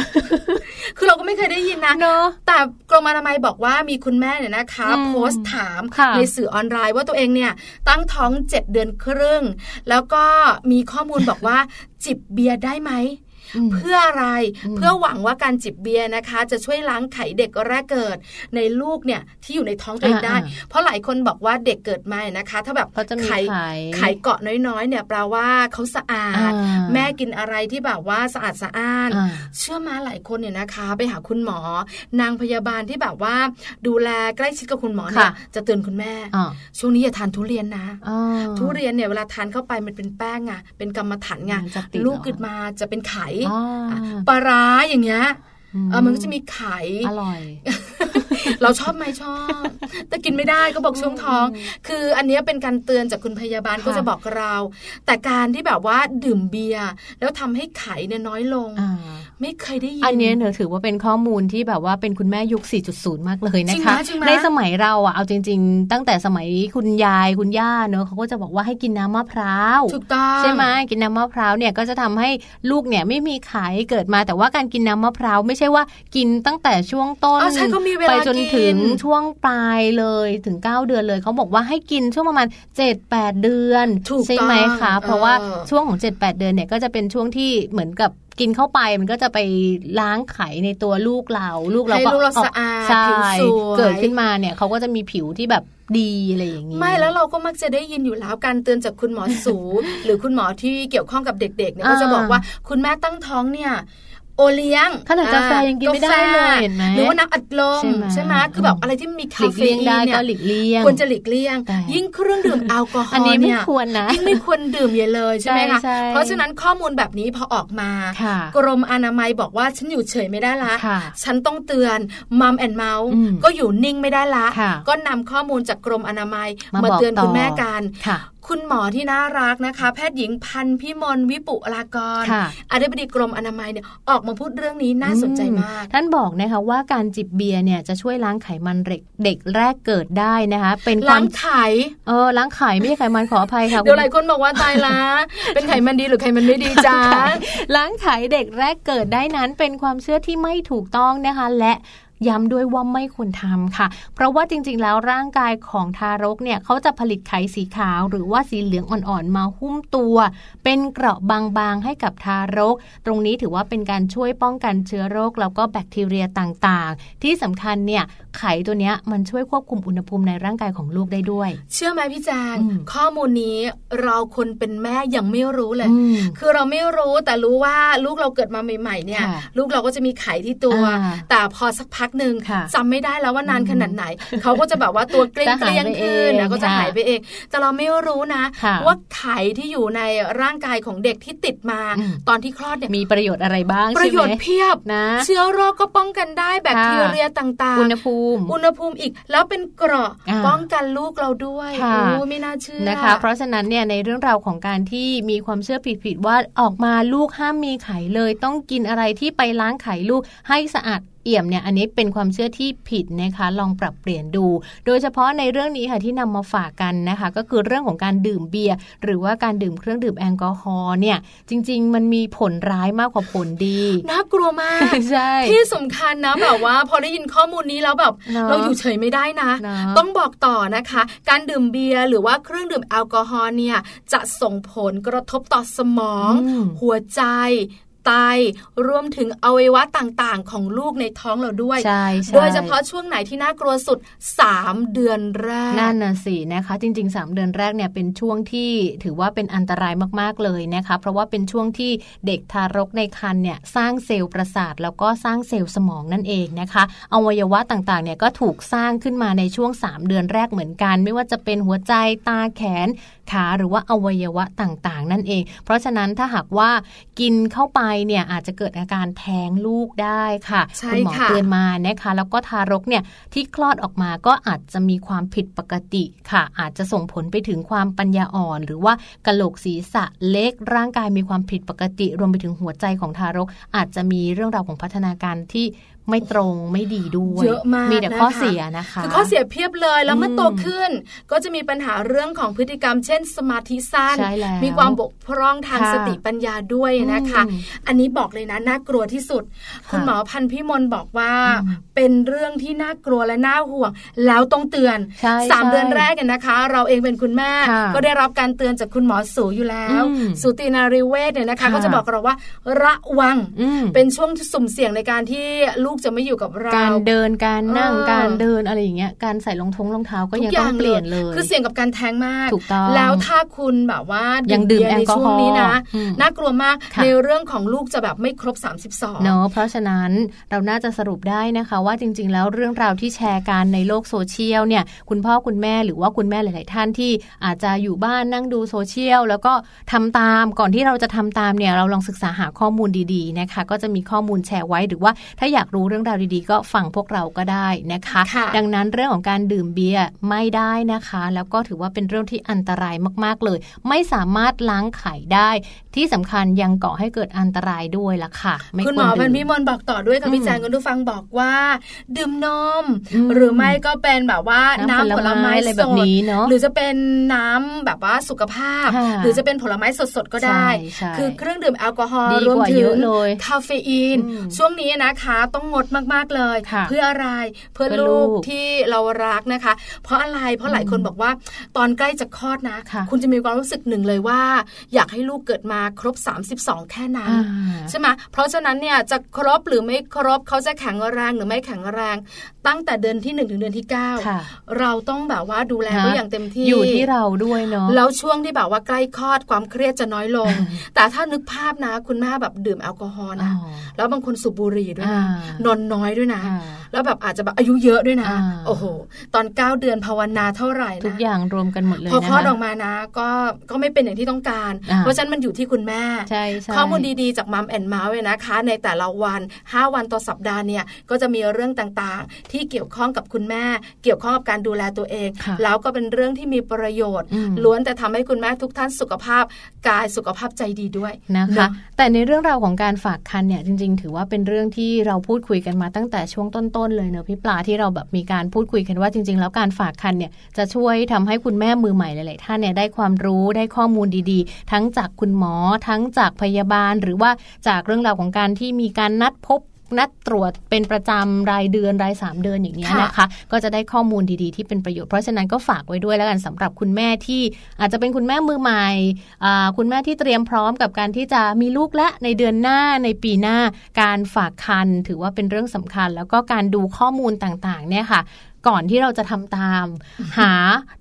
C: คือเราก็ไม่เคยได้ยินนะ
B: เนาะ
C: แต่กรมอนามัยบอกว่ามีคุณแม่เนี่ยนะคะ
B: อืม
C: โพสต์ถาม
B: ค่ะ
C: ในสื่อออนไลน์ว่าตัวเองเนี่ยตั้งท้อง 7 เดือนครึ่ง แล้วก็มีข้อมูลบอกว่าจิบเบียร์ได้ไหม
B: อืม
C: เพื่ออะไร
B: อืม
C: เพื่อหวังว่าการจิบเบียร์นะคะ จะช่วยล้างไข่เด็กแรกเกิดในลูกเนี่ยที่อยู่ในท้องตัวเองได้
B: อ่า
C: เพราะหลายคนบอกว่าเด็กเกิดมาเนี่ยนะคะ ถ้าแบบ
B: เขาจะมี
C: ไข่
B: ไข่
C: ไข่เกาะน้อยๆ เนี่ยแปลว่าเขาสะอาด
B: อ่า
C: แม่กินอะไรที่แบบว่าสะอาดสะอ้าน
B: อ่า
C: เชื่อมาหลายคนเนี่ยนะคะ ไปหาคุณหมอ นางพยาบาลที่แบบว่า ดูแลใกล้ชิดกับคุณหมอเนี่ย
B: ค่ะ
C: จะเตือนคุณแม่
B: อ่า
C: ช่วงนี้อย่าทานทุเรียนนะ
B: อ่า
C: ทุเรียนเนี่ยเวลาทานเข้าไปมันเป็นแป้งไงเป็นกรรมฐานไง
B: มันจะติด
C: ลูก
B: เหรอ
C: เกิดมาจะเป็นไข่
B: อ่า
C: อะปลาร้าอย่างเงี้ยเออมันก็จะมีไข่
B: อร่อย
C: เราชอบไหมชอบ แต่กินไม่ได้ก็บอกช่วงท้อง คืออันเนี้ยเป็นการเตือนจากคุณพยาบาล
B: ค่ะ
C: ก็จะบอกเรา แต่การที่แบบว่าดื่มเบียร์แล้วทำให้ไข่เนี่ยน้อยลง
B: อ่า
C: ไม่เคยได้ยิน
B: อันเนี้ยเนอะถือว่าเป็นข้อมูลที่แบบว่าเป็นคุณแม่ยุค 4.0 มากเลยนะคะ
C: จริงไหมจริงไหม
B: ในสมัยเราอะเอาจริง ๆ ตั้งแต่สมัยคุณยายคุณย่าเนอะเขาก็จะบอกว่าให้กินน้ำมะพร้าว
C: ถูกต้อง
B: ใช่ไหมกินน้ำมะพร้าวเนี่ยก็จะทำให้ลูกเนี่ยไม่มีไข่เกิดมาแต่ว่าการกินน้ำมะพร้าวไม่ใช่ว่ากินตั้งแต่ช่วงต้น
C: อ๋อใช่เขามีเวลา
B: ไปจนถึง
C: กิน
B: ช่วงปลายเลยถึง 9 เดือนเลยเขาบอกว่าให้กินช่วงประมาณ 7-8 เดือน
C: ถูก
B: ใช่ไหม
C: ต้อง
B: คะเพราะว่า
C: เออ
B: ช่วงของ 7-8 เดือนเนี่ยก็จะเป็นช่วงที่เหมือนกับ กินเข้าไปมันก็จะไปล้างไขในตัวลูกเรา ลูกเรา
C: ให้
B: ก็
C: ลูกเรา
B: ออก
C: สะอาด
B: ใช่
C: ผิวสวย
B: เกิดขึ้นมาเนี่ยเขาก็จะมีผิวที่แบบดีอะไรอย่างนี้
C: ไม่แล้วเราก็มักจะได้ยินอยู่แล้วการเตือนจากคุณหมอสู หรือคุณหมอที่เกี่ยวข้องกับเด็กๆเนี่ย
B: อ่า
C: ก็จะบอกว่าคุณแม่ตั้งท้องเนี่ย โอเลี้ยง
B: ขนาดกาแฟยังกินไม่ได้เลยเห็นไหม
C: หรือว่าน้ำอัดลม
B: ใช่ไหม
C: ใช่ไหมคือแบบอะไรที่มี
B: ห
C: คา
B: ลีก
C: เฟ
B: เลี่ย
C: อี
B: ง
C: น
B: ได้
C: เนี่
B: ก็
C: ย
B: หลีกเลี่ยง
C: ควรจะหลีกเลี่ยง
B: แต่
C: ยิ่งเครื่องดื่มแอลกอฮอล์
B: อันนี้ไม่
C: เนี่ย
B: ควรนะ
C: ยิ่งไม่ควรดื่มอย่าเลยใช่ไหมคะ
B: ใช่ใช่
C: เพราะฉะนั้นข้อมูลแบบนี้พอออกมา
B: ค่ะ
C: กรมอนามัยบอกว่าฉันอยู่เฉยไม่ได้ละ
B: ค่ะ
C: ฉันต้องเตือนมัมแอนเมาส์
B: อืม
C: ก็อยู่นิ่งไม่ได้ละ
B: ค่ะ
C: ก็นำข้อมูลจากกรมอนามัย
B: มา
C: มา
B: บอก
C: เตือน
B: ต่อ
C: คุณแม่กัน
B: ค่ะ
C: คุณหมอที่น่ารักนะคะ แพทย์หญิงพันธ์พิมลวิปุลากร
B: ค่ะ
C: อธิบดีกรมอนามัยเนี่ยออกมาพูดเรื่องนี้น่าสนใจมาก
B: ท่านบอกนะคะว่าการจิบเบียร์เนี่ยจะช่วยล้างไขมันเด็กเด็กแรกเกิดได้นะคะ เป็นควา
C: ล้ามงไข่
B: เออล้างไข่ไม่ใช่ไขมันขออภัยค่ะ
C: เดี๋ยวหลายคนบอกว่าตายละเป็นไขมันดีหรือไขมันไม่ดีจ้า
B: ล้างไข่เด็กแรกเกิดได้นั้นเป็นความเชื่อที่ไม่ถูกต้องนะคะและ ย้ำด้วยว่าไม่ควรทำค่ะ เพราะว่าจริงๆแล้วร่างกายของทารกเนี่ยเขาจะผลิตไขสีขาว หรือว่าสีเหลืองอ่อนๆมาหุ้มตัว เป็นเกราะบางๆให้กับทารก ตรงนี้ถือว่าเป็นการช่วยป้องกันเชื้อโรคแล้วก็แบคทีเรียต่างๆ ที่สำคัญเนี่ยไขตัวเนี้ยมันช่วยควบคุมอุณหภูมิในร่างกายของลูกได้ด้วย
C: เชื่อไหมพี่แจง
B: อืม
C: ข้อมูลนี้เราคนเป็นแม่ยังไม่รู้เลย
B: อืม
C: คือเราไม่รู้แต่รู้ว่าลูกเราเกิดมาใหม่ๆเนี่ย
B: ค่ะ
C: ลูกเราก็จะมีไข่ที่ตัว
B: อ่า
C: แต่พอสักพักหนึ่ง
B: ค่ะ
C: จำไม่ได้แล้วว่านานขนาดไหน เขาก็จะแบบว่าตัวเกลี้ยง
B: จะ
C: เก
B: หาย
C: ลี้ยง
B: ไปเอง
C: ขึ้นนะก็จะ
B: ค่ะ
C: หายไปเอง แต่เราไม่รู้นะ
B: ค่ะ
C: ว่าไข่ที่อยู่ในร่างกายของเด็กที่ติดมา
B: อืม
C: ตอนที่คลอดเนี่ย
B: มีประโยชน์อะไรบ้าง
C: ประ
B: ใช่
C: โย
B: ไห
C: ช
B: ม
C: น์เพียบ
B: นะ
C: เชื้อโรคก็ป้องกันได้แบคทีเรียต่าง
B: อุณหภูมิ
C: ๆอุณหภูมิอีก แล้วเป็นเกราะ
B: อ่า
C: ป้องกันลูกเราด้วย
B: ค่ะ
C: โอ้ไม่น่าเชื่อ
B: นะคะ เพราะฉะนั้นเนี่ยในเรื่องราวของการที่มีความเชื่อผิดๆว่าออกมาลูกห้ามมีไข่เลย ต้องกินอะไรที่ไปล้างไข่ลูกให้สะอาด เอี่ยมเนี่ยอันนี้เป็นความเชื่อที่ผิดนะคะลองปรับเปลี่ยนดู โดยเฉพาะในเรื่องนี้ค่ะที่นำมาฝากกันนะคะ ก็คือเรื่องของการดื่มเบียร์หรือว่าการดื่มเครื่องดื่มแอลกอฮอล์เนี่ย จริง ๆ มันมีผลร้ายมากกว่าผลดี
C: น่ากลัวมาก
B: ใช่
C: ที่สำคัญนะแบบว่า พอได้ยินข้อมูลนี้แล้วแบบ
B: เนอะ
C: เราอยู่เฉยไม่ได้นะ
B: เนอะ
C: ต้องบอกต่อนะคะ การดื่มเบียร์หรือว่าเครื่องดื่มแอลกอฮอล์เนี่ยจะส่งผลกระทบต่อสมอง
B: อืม
C: หัวใจ ไต รวมถึงอวัยวะต่างๆ ของลูกในท้องเราด้วย
B: ใช่ใช่
C: โดยเฉพาะช่วงไหนที่น่ากลัวสุด 3 เดือนแรก
B: นั่นน่ะสินะคะ จริง ๆ 3 เดือนแรกเนี่ยเป็นช่วงที่ถือว่าเป็นอันตรายมากๆเลยนะคะ เพราะว่าเป็นช่วงที่เด็กทารกในครรภ์เนี่ยสร้างเซลล์ประสาท แล้วก็สร้างเซลล์สมองนั่นเองนะคะอวัยวะต่างๆเนี่ยก็ถูกสร้างขึ้นมาในช่วง 3 เดือนแรกเหมือนกัน ไม่ว่าจะเป็นหัวใจตาแขน ขาหรือว่าอวัยวะต่างๆ นั่นเอง เพราะฉะนั้นถ้าหากว่ากินเข้าไปเนี่ยอาจจะเกิดอาการแท้งลูกได้ค่ะ
C: ใช่
B: ณหมอ
C: ค่ะ
B: เตือนมานะคะ แล้วก็ทารกเนี่ยที่คลอดออกมาก็อาจจะมีความผิดปกติค่ะ อาจจะส่งผลไปถึงความปัญญาอ่อน หรือว่ากะโหลกศีรษะเล็กร่างกายมีความผิดปกติ รวมไปถึงหัวใจของทารก อาจจะมีเรื่องราวของพัฒนาการที่ ไม่ตรงไม่ดีด้วย
C: เยอะมาก
B: มีแต่ข้อ
C: นะคะ
B: เสียนะคะ
C: คือข้อเสียเพียบเลยแล้วเมื่อ
B: ม
C: โตขึ้น ก็จะมีปัญหาเรื่องของพฤติกรรม เช่น สมาธิสั้น
B: ใช่แล้ว
C: มีความบกพร่องทาง
B: ค่ะ
C: สติปัญญาด้วยนะคะ
B: อืม
C: อันนี้บอกเลยนะน่ากลัวที่สุด
B: ค่ะ
C: คุณหมอพันธ์พิมลบอกว่า
B: อืม
C: เป็นเรื่องที่น่ากลัวและน่าห่วง แล้วต้องเตือน
B: ใช่
C: สาม
B: ใช่
C: เดือนแรกเนี่ยนะคะ เราเองเป็นคุณแม่
B: ค่ะ
C: ก็ได้รับการเตือนจากคุณหมอสูอยู่แล้ว
B: อืม
C: สูตินารีเวชเนี่ยนะคะ
B: ค่ะ
C: ก็จะบอกเราว่าระวัง
B: อืม
C: เป็นช่วงที่สุ่มเสี่ยงในการที่ลูกจะไม่อยู่กับเรา
B: การเดินการนั่ง
C: เออ
B: การเดินอะไรอย่างเงี้ยการใส่รองทงรองเท้าก็ยังต้องเปลี่ยนเลย
C: คือเสี่ยงกับการแท้งมาก
B: ถูกต้อง
C: แล้วถ้าคุณแบบว่า
B: ยังดื่ม
C: เบียร์ในช่วงนี้นะ
B: แอลกอฮอล์อืม
C: น่ากลัวมาก
B: ค่ะ
C: ในเรื่องของลูกจะแบบไม่ครบ 32
B: เนอะเพราะฉะนั้นเราน่าจะสรุปได้นะคะ ว่าจริง ๆ แล้วเรื่องราวที่แชร์กันในโลกโซเชียลเนี่ยคุณพ่อคุณแม่หรือว่าคุณแม่หลาย ๆ ท่านที่อาจจะอยู่บ้านนั่งดูโซเชียลแล้วก็ทำตามก่อนที่เราจะทำตามเนี่ยเราลองศึกษาหาข้อมูลดี ๆ นะคะ ก็จะมีข้อมูลแชร์ไว้หรือว่าถ้าอยากรู้เรื่องราวดีๆ ก็ฟังพวกเราก็ได้นะคะ
C: ค่ะ
B: ดังนั้นเรื่องของการดื่มเบียร์ไม่ได้นะคะ แล้วก็ถือว่าเป็นเรื่องที่อันตรายมากๆเลย ไม่สามารถล้างไข่ได้ ที่สำคัญยังก่อให้เกิดอันตรายด้วยล่ะค่ะไม่
C: คุณ
B: ค
C: หม
B: วร
C: อพัน
B: ดื่
C: ธุ์พิมลบอกต่อด้วยค่ะ
B: อืม
C: พี่แจงคุณผู้ฟังบอกว่า ดื่มนม
B: อืม
C: หรือไม่ก็เป็นแบบว่า
B: น้ำ
C: น้ำ
B: ผ
C: ผ
B: ล
C: ล
B: ไม้
C: ไม้
B: อะไร
C: ส
B: แบบ
C: ด
B: นี้เนาะ
C: หรือจะเป็นน้ำแบบว่าสุขภาพ
B: ค่ะ
C: หรือจะเป็นผลไม้สดๆก็ได้
B: ใช่ใช่
C: คือเครื่องดื่มแอลกอฮอล์
B: ดี
C: รวม
B: กว่า
C: ถึ
B: เย
C: ง
B: อะเลย
C: คาเฟอีน
B: อืม
C: ช่วงนี้นะคะต้องงดมากๆเลย
B: ค่ะ
C: เพื่ออะไรเพื่อ
B: เพื่อ
C: ลูก
B: ลูก
C: ที่เรารักนะคะ เพราะอะไรเพราะหลายคนบอกว่าตอนใกล้จะคลอดนะ
B: ค่ะ
C: คุณจะมีความรู้สึกหนึ่งเลยว่า อยากให้ลูกเกิดมาครบ 32 แค่นั้น
B: อ่า
C: ใช่ไหมเพราะฉะนั้นเนี่ยจะครบหรือไม่ครบเขาจะแข็งแรงหรือไม่แข็งแรง ตั้งแต่เดือนที่1ถึงเดือนที่
B: ค่ะ
C: 9เราต้องแบบว่าดูแล
B: ฮะ
C: เขาอย่างเต็มที่
B: อยู่ที่เราด้วยเนาะ
C: แล้วช่วงที่แบบว่าใกล้คลอดความเครียดจะน้อยลง
B: อ่า
C: แต่ถ้านึกภาพนะ คุณแม่แบบดื่มแอลกอฮอล์นะ
B: อ๋อ
C: แล้วบางคนสูบบุหรี่ด้วยนะ
B: อ่าน
C: อนน้อยด้วยนะ
B: อ่า
C: แล้วแบบอาจจะแบบอายุเยอะด้วยนะ
B: อ่า
C: โอ้โห ตอน 9 เดือนภาวนาเท่าไหร่นะ
B: ทุกอย่างรวมกันหมดเลย
C: พอ
B: นะ
C: คลอด
B: คะ
C: ออกมานะ ก็ก็ไม่เป็นอย่างที่ต้องการ
B: อ่า
C: เพราะฉะนั้นมันอยู่ที่คุณแม่
B: ใช่ใช่
C: ข้อมูลดีๆจากมัมแอนเมาส์เลยนะคะ ในแต่ละวัน 5 วันต่อสัปดาห์เนี่ยก็จะมีเรื่องต่างๆ ที่เกี่ยวข้องกับคุณแม่ เกี่ยวข้องกับการดูแลตัวเอง
B: ค่ะ
C: แล้วก็เป็นเรื่องที่มีประโยชน์
B: อืม
C: ล้วนแต่ทำให้คุณแม่ทุกท่านสุขภาพกายสุขภาพใจดีด้วย
B: นะคะ
C: เนอะ
B: แต่ในเรื่องราวของการฝากคันเนี่ยจริง ๆ ถือว่าเป็นเรื่องที่เราพูดคุยกันมาตั้งแต่ช่วงต้นๆเลยเนอะพี่ปลาที่เราแบบมีการพูดคุยกันว่าจริง ๆ แล้วการฝากคันเนี่ยจะช่วยทำให้คุณแม่มือใหม่หลายๆท่านเนี่ยได้ความรู้ได้ข้อมูลดีๆ ทั้งจากคุณหมอทั้งจากพยาบาล หรือว่าจากเรื่องราวของการที่มีการนัดพบ นัดตรวจเป็นประจำรายเดือนรายสามเดือนอย่างนี้ย
C: ค่ะ
B: นะคะ ก็จะได้ข้อมูลดีๆที่เป็นประโยชน์เพราะฉะนั้นก็ฝากไว้ด้วยแล้วกันสำหรับคุณแม่ที่อาจจะเป็นคุณแม่มือใหม่อ่าคุณแม่ที่เตรียมพร้อมกับการที่จะมีลูกและในเดือนหน้าในปีหน้า การฝากคันถือว่าเป็นเรื่องสำคัญ แล้วก็การดูข้อมูลต่างๆเนี่ยค่ะ ก่อนที่เราจะทำตาม หา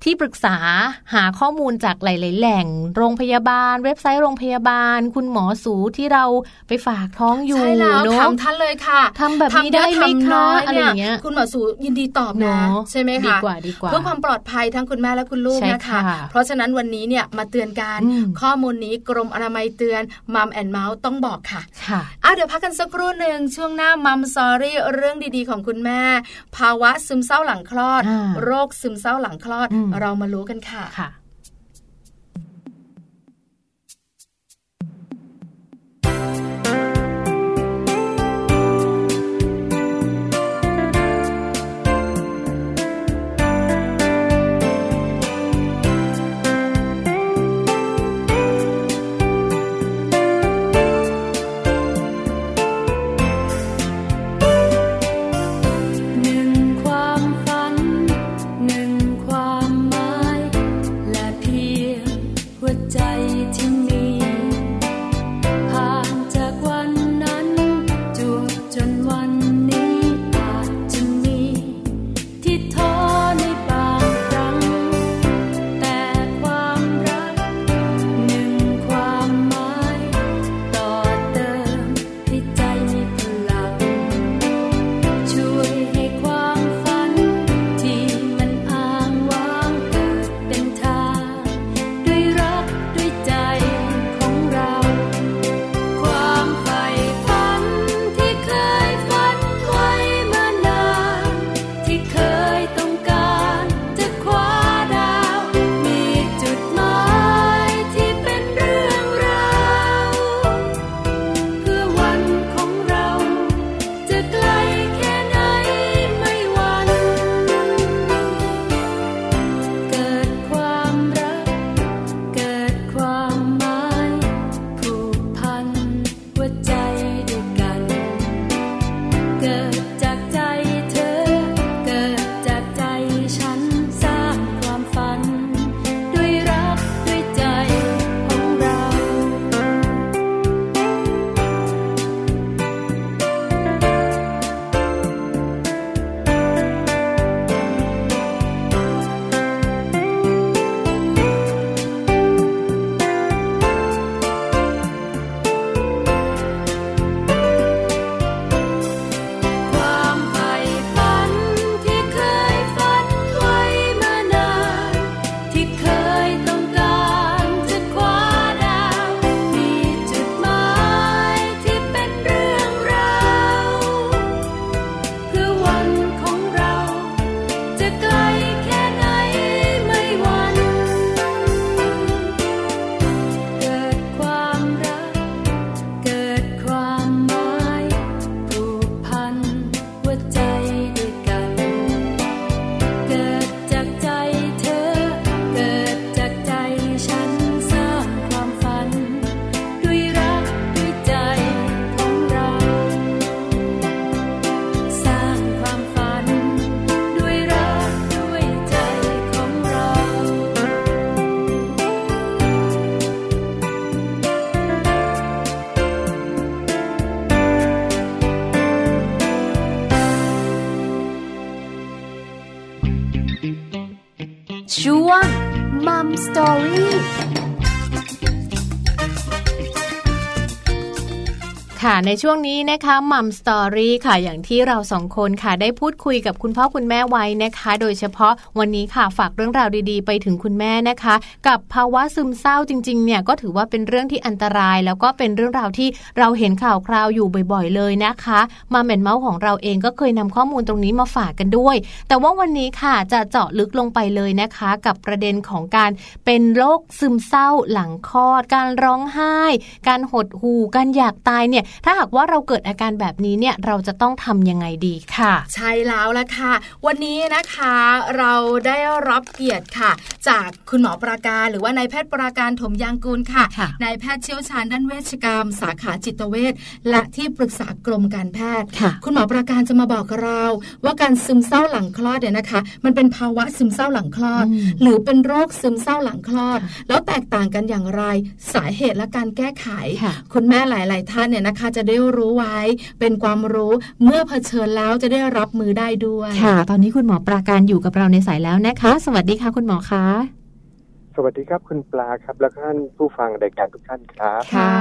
B: ที่ปรึกษาหาข้อมูลจากหลาย ๆ แหล่ง โรงพยาบาล เว็บไซต์โรงพยาบาล คุณหมอสูที่เราไปฝากท้องอยู่
C: ใช่แล้ว
B: เนอะ
C: ถามท่านเลยค่ะ
B: ทำแบบนี้
C: ทำเยอะ
B: ได้ไหม
C: ทำ
B: คะ
C: น้อย
B: อะไรอย่างเงี้ย
C: คุณหมอสูยินดีตอบ
B: เน
C: นะ
B: อะ
C: ใช่ไหมคะ
B: ดีกว่าดีกว่า
C: เพื่อความปลอดภัยทั้งคุณแม่และคุณลูก
B: ใช่
C: นะคะ
B: ค่ะ
C: เพราะฉะนั้นวันนี้เนี่ยมาเตือนกัน
B: อืม
C: ข้อมูลนี้กรมอนามัยเตือนมัมแอนเมาส์ต้องบอกค่ะ
B: ค่ะ
C: อะเดี๋ยวพักกันสักครู่หนึ่งช่วงหน้ามัมซอรี่เรื่องดีๆ ของคุณแม่ ภาวะซึมเศร้าหลังคลอด
B: อ่า
C: โรคซึมเศร้าหลังคลอด
B: อืม
C: เรามารู้กันค่ะ
B: ในช่วงนี้นะคะมัมสตอรี่ค่ะอย่างที่เราสองคนค่ะได้พูดคุยกับคุณพ่อคุณแม่ไว้นะคะ โดยเฉพาะวันนี้ค่ะฝากเรื่องราวดีๆ ไปถึงคุณแม่นะคะ กับภาวะซึมเศร้าจริงๆเนี่ยก็ถือว่าเป็นเรื่องที่อันตราย แล้วก็เป็นเรื่องราวที่เราเห็นข่าวคราวอยู่บ่อยๆ เลยนะคะมาเหม็นเมาส์ของเราเองก็เคยนำข้อมูลตรงนี้มาฝากกันด้วย แต่ว่าวันนี้ค่ะจะเจาะลึกลงไปเลยนะคะ กับประเด็นของการเป็นโรคซึมเศร้าหลังคลอด การร้องไห้ การหดหู่การอยากตายเนี่ยถ้าหากว่าเราเกิดอาการแบบนี้เนี่ยเราจะต้องทำยังไงดีค่ะ
C: ใช่แล้วละค่ะ วันนี้นะคะเราได้รับเกียรติค่ะ จากคุณหมอประการหรือว่านายแพทย์ประการถมยางกูลค่ะ
B: ค่ะ
C: นายแพทย์เชี่ยวชาญด้านเวชกรรม สาขาจิตเวชและที่ปรึกษากรมการแพทย์
B: ค่ะ
C: คุณหมอประการจะมาบอกกับเรา ว่าการซึมเศร้าหลังคลอดเนี่ยนะคะ มันเป็นภาวะซึมเศร้าหลังคลอด
B: อืม
C: หรือเป็นโรคซึมเศร้าหลังคลอด
B: ค่ะ
C: แล้วแตกต่างกันอย่างไรสาเหตุและการแก้ไข
B: ค่ะ
C: คุณแม่หลาย ๆ ท่านเนี่ยนะคะจะได้รู้ไว้ เป็นความรู้เมื่อเผชิญแล้วจะได้รับมือได้ด้วย
B: ค่ะ ตอนนี้คุณหมอปราการอยู่กับเราในสายแล้วนะคะ สวัสดีค่ะคุณหมอคะ
D: วัสดีครับคุณปลาครับ แล้วก็ท่านผู้ฟังรายการทุกท่านครับ
C: ค่ะ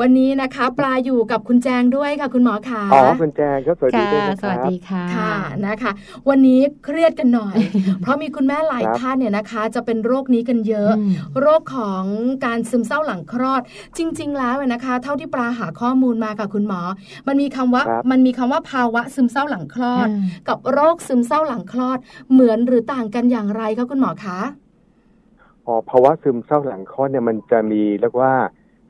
C: วันนี้นะคะ ปลาอยู่กับคุณแจงด้วยค่ะ คุณหมอขา
D: อ๋อคุณแจงครับสวัสดี
B: ค่ะ
D: ด้วยนะ
B: ส
D: ค
B: วัส
D: รับ
B: ดีค่ะ
C: ค่ะนะคะ วันนี้เครียดกันหน่อย เพราะมีคุณแม่หลาย
D: ครับ
C: ท่านเนี่ยนะคะ จะเป็นโรคนี้กันเยอะ
B: อืม
C: โรคของการซึมเศร้าหลังคลอด จริง ๆ แล้วเนี่ยนะคะ เท่าที่ปลาหาข้อมูลมาค่ะคุณหมอ มันมีคำว่า
D: ครับ
C: มันมีคำว่าภาวะซึมเศร้าหลังคลอด
B: อืม
C: กับโรคซึมเศร้าหลังคลอดเหมือนหรือต่างกันอย่างไรคะคุณหมอคะ
D: อ๋อภาวะซึมเศร้าหลังคลอดเนี่ยมันจะมีเรียกว่า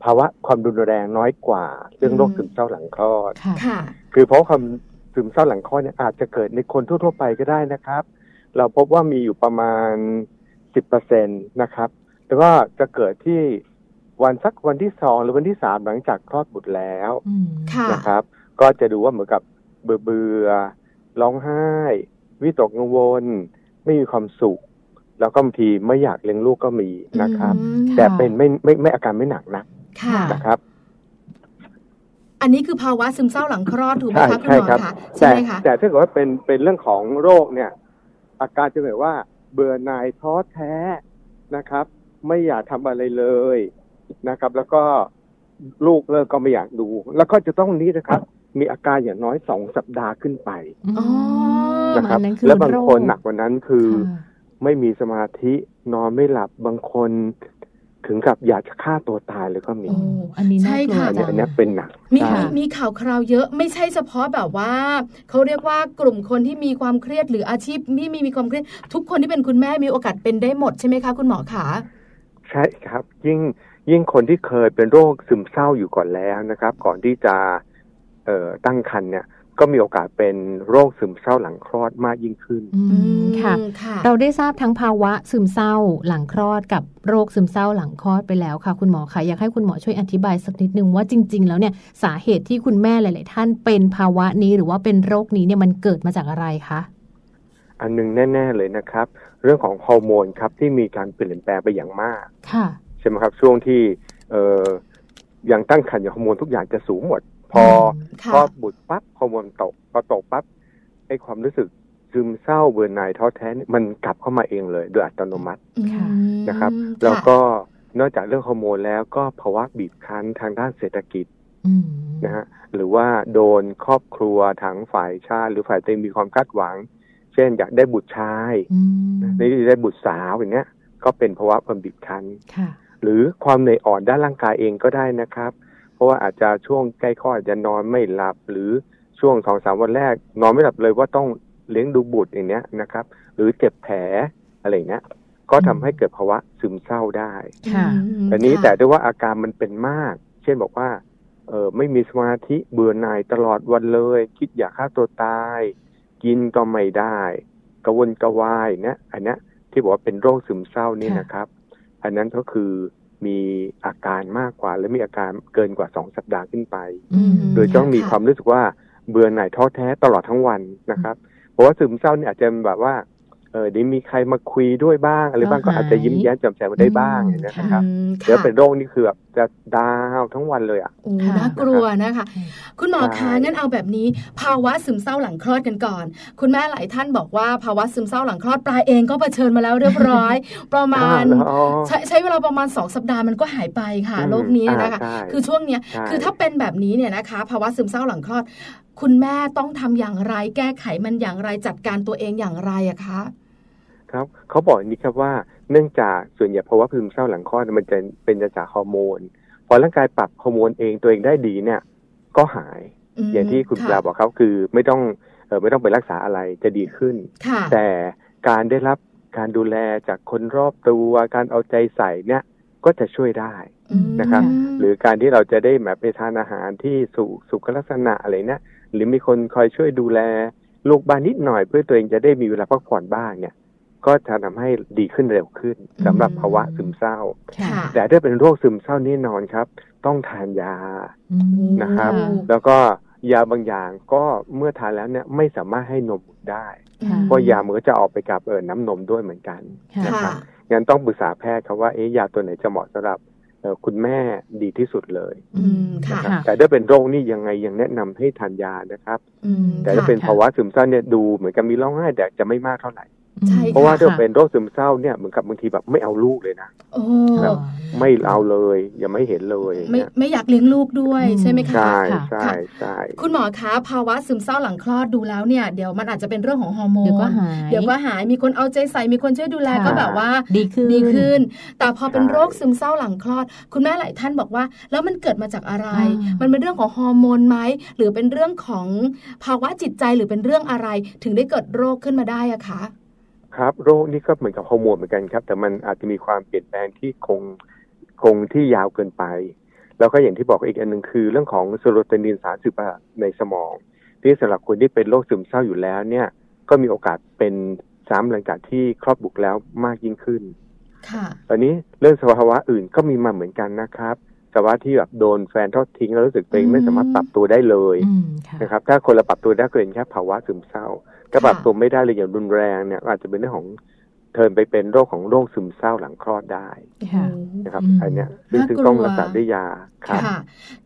D: ภาวะความรุนแรงน้อยกว่าเรื่องโรค
C: อืม
D: ซึมเศร้าหลังคลอด
B: ค่ะ
C: ค่ะ
D: คือเพราะความซึมเศร้าหลังคลอดเนี่ยอาจจะเกิดในคนทั่วๆไปก็ได้นะครับ เราพบว่ามีอยู่ประมาณสิบเปอร์เซ็นตนะครับแล้วก็จะเกิดที่วันสักวันที่สองหรือวันที่สามหลังจากคลอดบุตรแล้ว
B: อืม
C: ค่ะ
D: นะครับ ก็จะดูว่าเหมือนกับเบื่อเบื่อๆร้องไห้ วิตกกังวล ไม่มีความสุข แล้วก็บางทีไม่อยากเลี้ยงลูกก็มีนะครับ
C: อืม
D: แต่เป็นไม่ไม่ไม่อาการไม่หนักนะ
C: ค่ะ
D: นะครับ
C: อันนี้คือภาวะซึมเศร้าหลังคลอดถูกไหม
D: ใช่
C: คะคุณ
D: ใช่
C: หมอ
D: ครับ
C: คะใช่
D: แต่
C: ไหมคะ
D: แต่ถ้าเกิดว่าเป็นเป็นเรื่องของโรคเนี่ย อาการจะแบบว่าเบื่อหน่ายท้อแท้นะครับ ไม่อยากทำอะไรเลยนะครับ แล้วก็ลูกเลิกก็ไม่อยากดู แล้วก็จะต้องนี้นะครับ มีอาการอย่างน้อยสองสัปดาห์ขึ้นไป
C: อ๋อ
D: นะครับ
B: อันนั้นคือ
D: แล้วบางคน
B: โร
D: หนักกว่านั้นคือ
B: ค่ะ
D: ไม่มีสมาธินอนไม่หลับบางคนถึงกับอยากจะฆ่าตัวตายเลยก็มี
B: โอ้อันนี้น่ากลัว
C: ใช่ค่ะ
D: อันนี้
B: จัง
D: อันนี้เป็นหนัก
C: มี
D: ใช่
C: มีมีข่าวคราวเยอะไม่ใช่เฉพาะแบบว่าเขาเรียกว่ากลุ่มคนที่มีความเครียดหรืออาชีพที่มีมีความเครียด ทุกคนที่เป็นคุณแม่มีโอกาสเป็นได้หมดใช่ไหมคะคุณหมอขา
D: ใช่ครับ ยิ่งยิ่งคนที่เคยเป็นโรคซึมเศร้าอยู่ก่อนแล้วนะครับ ก่อนที่จะเอ่อตั้งครรภ์เนี่ย ก็มีโอกาสเป็นโรคซึมเศร้าหลังคลอดมากยิ่งขึ้น
B: อืมค่ะ
C: อืมค่ะ
B: เราได้ทราบทั้งภาวะซึมเศร้าหลังคลอดกับโรคซึมเศร้าหลังคลอดไปแล้วค่ะ คุณหมอคะอยากให้คุณหมอช่วยอธิบายสักนิดนึงว่าจริง ๆ แล้วเนี่ยสาเหตุที่คุณแม่หลาย ๆ ท่านเป็นภาวะนี้หรือว่าเป็นโรคนี้เนี่ยมันเกิดมาจากอะไรคะ
D: อันหนึงแน่ ๆ เลยนะครับ เรื่องของฮอร์โมนครับที่มีการเปลี่ยนแปลงไปอย่างมาก
B: ค่ะ
D: ใช่ไหมครับช่วงที่เอ่อยังตั้งครรภ์อย่างฮอร์โมนทุกอย่างจะสูงหมด พอ
C: ค่ะ
D: พอบุตรปั๊บฮอร์โมนตกพอตกปั๊บไอ้ความรู้สึกซึมเศร้าเบื่อหน่ายท้อแท้เนี่ยมันกลับเข้ามาเองเลย โดยอัตโนมัติ
B: ค่ะ
C: อืม
D: นะครับะแล้วก็นอกจากเรื่องฮอร์โมนแล้วก็ภาวะบีบคั้นทางด้านเศรษฐกิจ
B: อืม
D: นะฮะหรือว่าโดนครอบครัวทางฝ่ายชาติ หรือฝ่ายตัวเองมีความคาดหวัง เช่น อยากได้บุตรชาย
B: อืม
D: ได้ได้บุตรสาวอย่างเงี้ย ก็เป็นภาวะความบีบคั้น
B: ค่ะ
D: หรือความเหนื่อยอ่อนด้านร่างกายเองก็ได้นะครับเพ ราะว่าอาจจะช่วงใกล้คลอดอาจจะนอนไม่หลับ หรือช่วงสองสามวันแรก นอนไม่หลับเลยว่าต้องเลี้ยงดูบุตรอย่างเนี้ยนะครับ หรือเจ็บแผลอะไรอย่างเงี้ยก็ทำให้เกิดภาวะซึมเศร้าได้
B: ค่ะ
C: อืม
D: อันนี้
C: ค่ะ
D: แต่ด้วยว่าอาการมันเป็นมาก เช่นบอกว่าเออไม่มีสมาธิเบื่อหน่ายตลอดวันเลย คิดอยากฆ่าตัวตาย กินก็ไม่ได้กระวนกระวายเนี่ยอันเนี้ยที่บอกว่าเป็นโรคซึมเศร้านี่
B: ค่ะ
D: นะครับ อันนั้นก็คือ มีอาการมากกว่า และมีอาการเกินกว่าสองสัปดาห์ขึ้นไป
B: อืม
D: โดยต้องมีความรู้สึกว่าเบื่อหน่ายท้อแท้ตลอดทั้งวันนะครับ เพราะว่าซึมเศร้าเนี่ยอาจจะแบบว่า เออเดี๋ยวมีใครมาคุยด้วยบ้างอะไรบ้าง
B: ก็
D: ก็
B: หาย
D: อาจจะยิ้มแย้มแจ่มใสมาได้บ้าง
B: อืม
D: นะครับ
C: อืม
D: เดี๋ยว
C: ค่ะ
D: เป็นโรคนี่คือแบบจะดาวทั้งวันเลยอะ
C: โอ้
B: ค่ะ
C: น่ากลัวนะคะ คุณหมอ
D: ใช่
C: คะงั้นเอาแบบนี้ ภาวะซึมเศร้าหลังคลอดกันก่อน คุณแม่หลายท่านบอกว่าภาวะซึมเศร้าหลังคลอดปลายเองก็เผชิญมาแล้วเรียบร้อย ประมาณ
D: อ่าแล้วอ๋อ
C: ใช้ใช้เวลาประมาณ 2 สัปดาห์มันก็หายไปค่ะ
D: อืม
C: โรคนี้นะคะ
D: อ่าใช่
C: คือช่วงเนี้ย
D: ใช่
C: คือถ้าเป็นแบบนี้เนี่ยนะคะ ภาวะซึมเศร้าหลังคลอด คุณแม่ต้องทำอย่างไร แก้ไขมันอย่างไรจัดการตัวเองอย่างไรอะคะ
D: ครับเขาบอกอย่างนี้ครับว่าเนื่องจากส่วนใหญ่ภาวะซึมเศร้าหลังคลอดมันจะเป็นจากฮอร์โมนพอร่างกายปรับฮอร์โมนเองตัวเองได้ดีเนี่ย ก็หาย
C: ม
D: อย่างที่คุณะปลาบอกเขาคือไม่ต้องเออไม่ต้องไปรักษาอะไรจะดีขึ้น
C: ค่ะ
D: แต่การได้รับการดูแลจากคนรอบตัวการเอาใจใส่เนี่ยก็จะช่วยได้
C: อืม
D: นะครับ หรือการที่เราจะได้แบบไปทานอาหารที่สุสุขลักษณะอะไรเนี่ยหรือมีคนคอยช่วยดูแลลูกบ้านนิดหน่อยเพื่อตัวเองจะได้มีเวลาพักผ่อนบ้างเนี่ย ก็จะทำให้ดีขึ้นเร็วขึ้นสำหรับภาวะซึมเศร้า
C: ค่ะ
D: แต่ถ้าเป็นโรคซึมเศร้าแน่นอนครับ ต้องทานยา
B: อืม
D: นะครับ
C: โอ้
D: แล้วก็ยาบางอย่างก็เมื่อทานแล้วเนี่ยไม่สามารถให้นมบุตรได้
B: ค่ะ
D: เพราะยามันก็จะออกไปกับเออน้ำนมด้วยเหมือนกัน
B: ค่ะ
D: นะครั
C: ค่ะ
D: บงั้นต้องปรึกษาแพทย์ครับว่าเอ๊ะยาตัวไหนจะเหมาะสำหรับเอ่อคุณแม่ดีที่สุดเลย
C: อืมค่ะ
D: นะครับ
B: ค่ะ
D: แต่ถ้าเป็นโรคนี่ยังไงยังแนะนำให้ทานยานะครับ
C: อืม
D: แต่ถ้า
C: ค่ะ
D: เป็น
B: ค่ะ
D: ภาวะซึมเศร้าเนี่ยดูเหมือนกับมีร้องไห้แต่จะไม่มากเท่าไหร่
C: ใช่
D: เพราะว่า
C: ค่ะ
D: ถ้าเป็นโรคซึมเศร้าเนี่ยเหมือนกับบางทีแบบไม่เอาลูกเลยนะ
C: โอ้
D: ครับไม่เอาเลยยังไม่เห็นเลย
C: ไม่
D: เนี่ย
C: ไม่อยากเลี้ยงลูกด้วย
B: อืม
C: ใช่ไหมคะ
D: ใช่
B: ค่ะ
D: ใช่ใช่
C: คุณหมอคะภาวะซึมเศร้าหลังคลอดดูแล้วเนี่ยเดี๋ยวมันอาจจะเป็นเรื่องของฮอร์โมน
B: เดี๋ยวก็หาย
C: เดี๋ยวก็หายมีคนเอาใจใส่มีคนช่วยดูแล
B: ค่ะ
C: ก็แบบว่า
B: ดีขึ้น
C: ดีขึ้น แต่พอเป็น
D: ใช่
C: โรคซึมเศร้าหลังคลอด คุณแม่หลายท่านบอกว่า แล้วมันเกิดมาจากอะไร
B: อ่ามั
C: มันเป็นเรื่องของฮอร์โมนไหมหรือเป็นเรื่องของภาวะจิตใจหรือเป็นเรื่องอะไร ถึงได้เกิดโรคขึ้นมาได้อะคะ
D: ครับโรคนี้ก็เหมือนกับฮอร์โมนเหมือนกันครับ แต่มันอาจจะมีความเปลี่ยนแปลงที่คงคงที่ยาวเกินไป แล้วก็อย่างที่บอกอีกอันหนึ่งคือ เรื่องของโซโรโทนินสารสืบในสมอง ที่สำหรับคนที่เป็นโรคซึมเศร้าอยู่แล้วเนี่ย ก็มีโอกาสเป็นซ้ำหลังจากที่ครอบบุกแล้วมากยิ่งขึ้น
C: ค่ะ
D: ตอนนี้เรื่องสภาวะอื่นก็มีมาเหมือนกันนะครับสภาวะที่แบบโดนแฟนทอดทิ้งแล้วรู้สึกตัวเองไม่สามารถปรับตัวได้เลย
B: อืมค่ะ
D: นะครับ ถ้าคนเราปรับตัวได้ก็เป็นแค่ภาวะซึมเศร้า ถ้า
C: ค่ะ
D: ปรับตัวไม่ได้เลยอย่างรุนแรงเนี่ยอาจจะเป็นเรื่องของเทิร์นไปเป็นโรคของโรคซึมเศร้าหลังคลอดได้
B: ค่ะ
C: โอ้โห
D: นะครับ
B: อืม
D: อันเนี้ยซึ่ง
C: น่ากลัว
D: ซึ่งต้องรักษาด้วยยาครับ
C: ค่ะ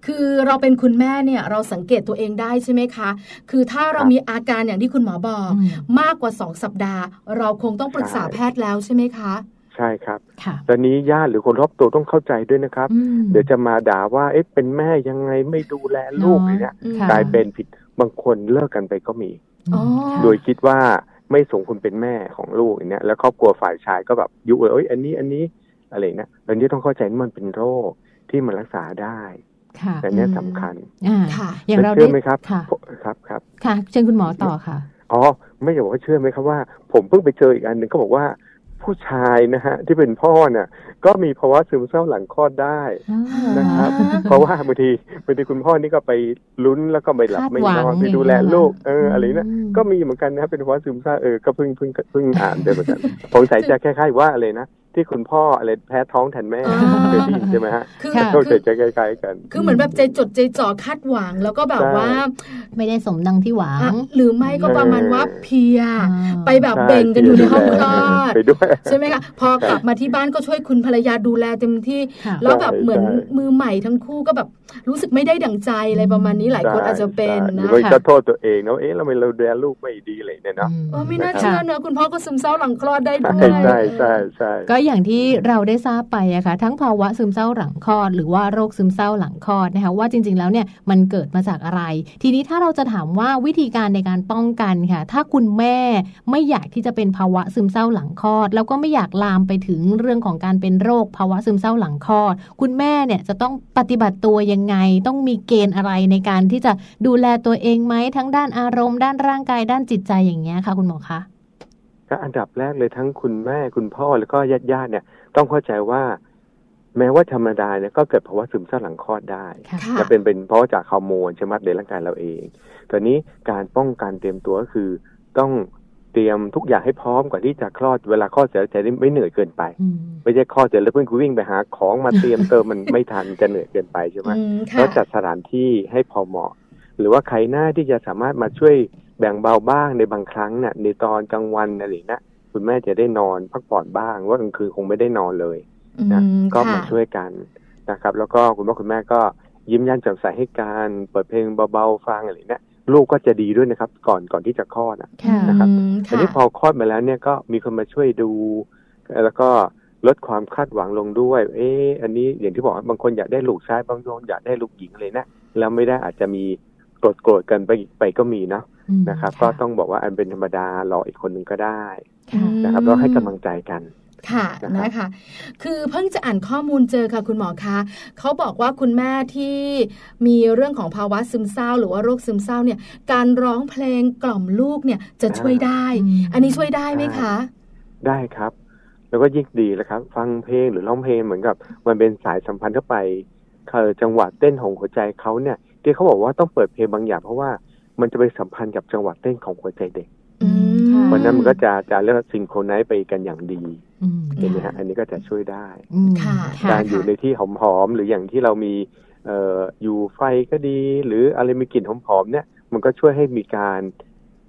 C: คือเราเป็นคุณแม่เนี่ยเราสังเกตตัวเองได้ใช่ไหมคะ คือถ้าเรา
D: ครับ
C: มีอาการอย่างที่คุณหมอบอก
B: อืม
C: มากกว่าสองสัปดาห์ เราคงต้องปรึกษา
D: ใช่
C: แพทย์แล้วใช่ไหมคะ
D: ใช่ครับ
B: ค่ะ
D: ตอนนี้ญาติหรือคนรอบตัวต้องเข้าใจด้วยนะครับ
B: อืม
D: เดี๋ยวจะมาด่าว่าเอ๊ะเป็นแม่ยังไงไม่ดูแลลูก
B: เนอะ
D: อะไรเนี่ย
C: อืม
B: ค่ะ
D: กลายเป็นผิดบางคนเลิกกันไปก็มี
C: อ๋อ
B: ค่ะ
D: โดยคิดว่าไม่สมควรเป็นแม่ของลูกอย่างเนี้ยแล้วครอบครัวฝ่ายชายก็แบบยุเลยเอ้ยอันนี้อันนี้อะไรเนี่ยอันนี้ต้องเข้าใจว่ามันเป็นโรคที่มันรักษาได้
B: ค่ะ
D: แต่เนี้ยสำคัญ
B: อ่า
C: ค่ะ
B: อย่างเรา
D: เชื่
B: ได้
D: อไหมครับ
B: ค่ะ
D: ครับครับ
B: ค่ะเชิญคุณหมอต่อค่ะ
D: อ๋อไม่อยากบอกว่าเชื่อไหมครับว่า ผมเพิ่งไปเจออีกอันหนึ่งก็บอกว่า ผู้ชายนะฮะที่เป็นพ่อเนี่ยก็มีภาวะซึมเศร้าหลังคลอดได้นะครับ
C: อ่า
D: เพราะว่าบางทีบางทีคุณพ่อนี่ก็ไปลุ้นแล้วก็ไม่หลับ
B: คาด
D: ไม่
B: หวัง
D: นอนไป
B: อย่าง
D: ดูแล
B: เงี้ย
D: ลูกเออ
B: อืม
D: อะไรเนี่ยก็มีเหมือนกันนะครับเป็นภาวะซึมเศร้าเออก็เพิ่งเพิ่งเพิ่งอ่านไปเหมือนกันผมใส่ใจคล้ายๆว่าอะไรนะ ที่คุณพ่ออะไรแพ้ท้องแทนแม่
C: อ่า
D: เคยได้ยินใช่ไหมฮะ
C: คือ
B: ค่ะ
D: ก็
C: คื
D: ใส่
C: อ
D: ใจคล้ายๆกัน
C: คือเหมือนแบบใจจดใจจ่อคาดหวัง แล้วก็แบบ
D: ใช่
C: ว่า
B: ไม่ได้สมดังที่หวัง
C: อะหรือไม่ก็ประมาณว่าเพลีย
B: อ่า
C: ไปแบบเบ่งกันอยู่ในห้องคลอด
D: ไปด้วย
C: ใช่ไหมคะพอกลับมาที่บ้านก็ช่วยคุณภรรยาดูแลเต็มที่
B: ค่ะ
C: แล้วแบบ
D: ใช่
C: เหมือน
D: ใช่
C: มือใหม่ทั้งคู่ก็แบบรู้สึกไม่ได้ดั่งใจอะไรประมาณนี้หลายคนอาจจะเป็น
D: ใช่หรื
C: นะ
D: อไม่
B: ค่ะ
D: ก็โทษตัวเองนะว่าเอ๊ะเราไม่เราดูแลลูกไม่ดีเลยเนี่ยเนาะ
C: เออไม่น่า
D: นะครับ
C: เชื่อเนอะคุณพ่อก็ซึมเศร้าหลังคลอดได้ด้ว
D: ใช่
C: ย
D: ใช่ใช่ใช่
B: ก็อย่างที่เราได้ทราบไปอะค่ะทั้งภาวะซึมเศร้าหลังคลอด หรือว่าโรคซึมเศร้าหลังคลอดนะคะว่าจริง ๆ แล้วเนี่ยมันเกิดมาจากอะไร ทีนี้ถ้าเราจะถามว่าวิธีการในการป้องกันค่ะ ถ้าคุณแม่ไม่อยากที่จะเป็นภาวะซึมเศร้าหลังคลอด แล้วก็ไม่อยากลามไปถึงเรื่องของการเป็นโรคภาวะซึมเศร้าหลังคลอด คุณแม่เนี่ยจะต้องปฏิบัติตัวยังไง ต้องมีเกณฑ์อะไรในการที่จะดูแลตัวเองไหมทั้งด้านอารมณ์ ด้านร่างกายด้านจิตใจอย่างเงี้ยค่ะ คุณหมอคะ
D: ก็อันดับแรกเลยทั้งคุณแม่คุณพ่อแล้วก็ญาติญาติๆเนี่ย ต้องเข้าใจว่า แม้ว่าธรรมดาเนี่ยก็เกิดภาวะซึมเศร้าหลังคลอดได้
B: ค่ะ
C: ค่ะ
D: จะเป็นเป็นเพราะจากฮอร์โมนใช่ไหมในร่างกายเราเองตอนนี้การป้องกันเตรียมตัวก็คือต้องเตรียมทุกอย่างให้พร้อมก่อนที่จะคลอดเวลาคลอดเสร็จจะได้ไม่เหนื่อยเกินไป
B: อืม
D: ไม่ใช่คลอดเสร็จแล้วเพิ่งวิ่งไปหาของมาเตรียมเติมมันไม่ทันจะเหนื่อยเกินไปใช่ไหม
C: อืม
D: ก็
C: ค่ะ
D: จัดสถานที่ให้พอเหมาะ หรือว่าใครหน้าที่จะสามารถมาช่วย แบ่งเบาบ้างในบางครั้งเนี่ยในตอนกลางวันอะไรนะเคุณแม่จะได้นอนพักผ่อนบ้าง ว่ากลางคืนคงไม่ได้นอนเลยนะ
C: อืม
D: ก็
C: ค่ะ
D: มาช่วยกันนะครับ แล้วก็คุณพ่อคุณแม่ก็ยิ้มแย้มแจ่มใสให้การเปิดเพลงเบาๆฟังอะไรเนี่ยลูกก็จะดีด้วยนะครับ ก่อนก่อนที่จะคลอดอะ
B: ค่ะ
D: นะครับ
C: อืม
D: อันนี้
C: ค่ะ
D: พอคลอดมาแล้วเนี่ยก็มีคนมาช่วยดู แล้วก็ลดความคาดหวังลงด้วย เอออันนี้อย่างที่บอกว่าบางคนอยากได้ลูกชายบางคนอยากได้ลูกหญิงเลยนะแล้วไม่ได้อาจจะมีโกรธโกรธกันไปไปก็มีเนาะ
B: อืม
D: นะครับ ก็ต้องบอกว่าอันเป็นธรรมดารออีกคนหนึ่งก็ได้
B: ค่ะ
D: นะครับแล้วให้กำลังใจกัน
C: ค่ะ
D: นะครับ
C: นะคะ คือเพิ่งจะอ่านข้อมูลเจอค่ะคุณหมอคะเขาบอกว่าคุณแม่ที่มีเรื่องของภาวะซึมเศร้า หรือว่าโรคซึมเศร้าเนี่ย การร้องเพลงกล่อมลูกเนี่ยจะช่วยได้
B: อืม
C: อันนี้ช่วยได้ไหมคะ
D: ได้ครับ แล้วก็ยิ่งดีแล้วครับ ฟังเพลงหรือร้องเพลงเหมือนกับ มันเป็นสายสัมพันธ์เข้าไปเออจังหวะเต้นของหัวใจเขาเนี่ยที่เขาบอกว่าต้องเปิดเพลงบางอย่างเพราะว่า มันจะไปสัมพันธ์กับจังหวะเต้นของหัวใจเด็ก
C: อืม
B: ค่ะ
D: วันนั้นมันก็จะจะเรียกว่าซิงโครไนซ์ไปกันอย่างดี
B: อืม
D: เห็นไหมฮะอันนี้ก็จะช่วยได้
B: อืม
C: ค่ะ
B: ค่ะ
D: การอยู่ในที่หอมๆหรืออย่างที่เรามีเอ่ออยู่ไฟก็ดี หรืออะไรมีกลิ่นหอมๆเนี่ย มันก็ช่วยให้มีการ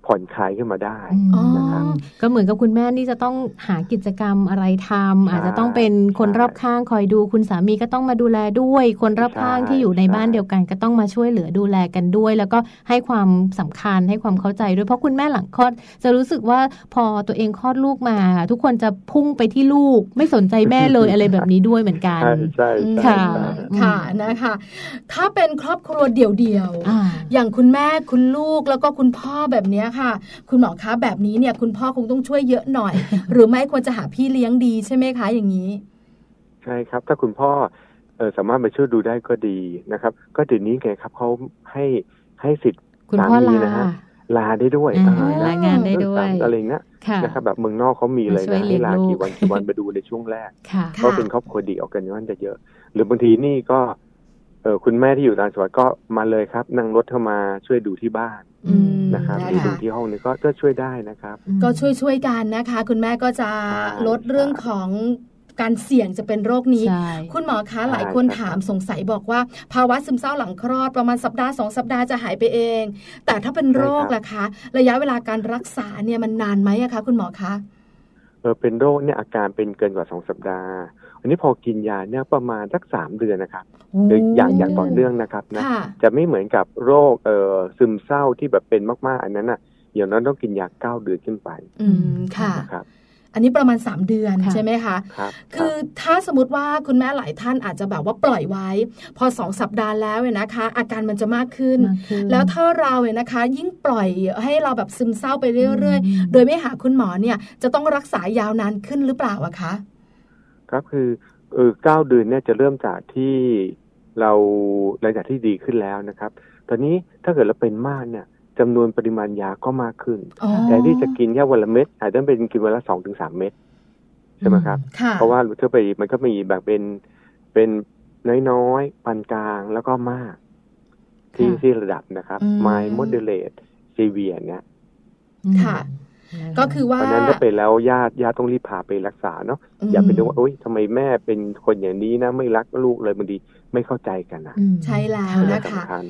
D: ผ่อนคลายขึ้นมาได้
B: อืม
D: นะครับ
B: ก็เหมือนกับคุณแม่นี่จะต้องหากิจกรรมอะไรทำ
D: ใช่
B: อาจจะต้องเป็นคนรอบข้างคอยดูคุณสามีก็ต้องมาดูแลด้วย คนรอบข้าง
D: ใช่
B: ที่อยู่ใน
D: ใช่
B: บ้านเดียวกัน ก็ต้องมาช่วยเหลือดูแลกันด้วย แล้วก็ให้ความสำคัญให้ความเข้าใจด้วยเพราะคุณแม่หลังคลอด จะรู้สึกว่าพอตัวเองคลอดลูกมา ทุกคนจะพุ่งไปที่ลูก ไม่สนใจแม่เลยอะไรแบบนี้ด้วยเหมือนกัน
D: ใช่ใช่
C: อืม
D: ใช่
B: ค่ะ
D: ใช่
C: ค่ะนะคะ ถ้าเป็นครอบครัวเดี่ยวๆ
B: อ่า
C: อย่างคุณแม่คุณลูกแล้วก็คุณพ่อแบบเนี้ยค่ะ คุณหมอคะแบบนี้เนี่ยคุณพ่อคงต้องช่วยเยอะหน่อย หรือไม่ควรจะหาพี่เลี้ยงดีใช่ไหมคะอย่างนี้
D: ใช่ครับ ถ้าคุณพ่อเออสามารถมาช่วยดูได้ก็ดีนะครับ ก็เดี๋ยวนี้ไงครับเขาให้ให้สิทธิ์
B: คุณพ่อ
D: สามี
B: ลา
D: นะฮะลาได้ด้วย
B: อ่า
D: อ่า
B: ลางานได้ด้วย
D: อะไรเงี้ย
B: ค่ะ
D: นะครับแบบเมืองนอกเขามีเลย
B: มาช่วย
D: นะ
B: เลี้
D: ให้
B: ยง
D: ลา
B: ลูก
D: กี่วันกี่วันไปดูในช่วงแรก
B: ค่ะ
C: ค่ะ
D: เพราะเป็นครอบครัวดีออกกันค่อนข้างจะเยอะ หรือบางทีนี่ก็เออคุณแม่ที่อยู่ต่างจังหวัดก็มาเลยครับ นั่งรถเข้ามาช่วยดูที่บ้าน
C: อืม
D: นะครับ
C: นะ
D: หรือดู
C: คะ
D: ที่ห้องนี้ก็ก็ช่วยได้นะครับ
C: ก็ช่วยช่วยๆกันนะคะ คุณแม่ก็จะ
D: ใช่
C: ลดเรื่องของการเสี่ยงจะเป็นโรคนี้
B: ใช่
C: คุณหมอคะ
D: ใช่
C: หลายคน
D: ใช่
C: ถามสงสัยบอกว่า ภาวะซึมเศร้าหลังคลอดประมาณสัปดาห์สองสัปดาห์จะหายไปเอง แต่ถ้าเป็นโรคล่ะคะ ระยะเวลาการรักษาเนี่ยมันนานไหมอะคะคุณหมอคะ
D: เออเป็นโรคเนี่ยอาการเป็นเกินกว่าสองสัปดาห์อั นนี้พอกินยาเนี่ยประมาณสักสามเดือนนะครับหรืออย่างอย่างต่อเนื่องนะครับนะ
C: ค่ะ
D: จะไม่เหมือนกับโรคเอ่อซึมเศร้าที่แบบเป็นมากๆ อันนั้นอะอย่างนั้นต้องกินยาเก้าเดือนขึ้นไป
C: อืมค่ะ
D: นะครับ
C: อันนี้ประมาณ 3 เดือน
B: ค่ะ
C: ใช่ไหมคะ
D: ครับ
C: คือถ้าสมมติว่าคุณแม่หลายท่านอาจจะแบบว่าปล่อยไว้ พอสองสัปดาห์แล้วเนี่ยนะคะ อาการมันจะมากขึ้น
B: มากขึ้น
C: แล้วถ้าเราเนี่ยนะคะ ยิ่งปล่อยให้เราแบบซึมเศร้าไปเรื่อย
B: อืม
C: ๆโดยไม่หาคุณหมอเนี่ยจะต้องรักษายาวนานขึ้นหรือเปล่าอะคะ
D: ครับคือเออเก้าเดือนเนี่ยจะเริ่มจากที่เราหลังจากที่ดีขึ้นแล้วนะครับ ตอนนี้ถ้าเกิดเราเป็นมากเนี่ยจำนวนปริมาณยาก็มากขึ้น
C: อ๋อ
D: แต่ที่จะกินแค่วันละเม็ดอาจจะเป็นกินวันละสองถึงสามเม็ดใช่ไหมครับ
C: ค่ะ
D: เพราะว่าถ้าไปมันก็มีแบ่งเป็นเป็นน้อยๆปานกลางแล้วก็มาก ที่
B: ค่ะ
D: ที่ระดับนะครับ
C: อืม
D: ไม moderate severe เนี่ย
C: ค่ะ ก็คือว่า
D: เพราะฉะนั้นถ้าเป็นแล้วญาติญาติต้องรีบพาไปรักษาเนาะ
C: ม
D: อย่าไปดูว่าโอ๊ยทำไมแม่เป็นคนอย่างนี้นะไม่รักลูกเลยบางทีไม่เข้าใจกันนะ
B: อืม
C: ใช่แล้ว
D: อันนี้
C: นะคะ
D: สำคัญ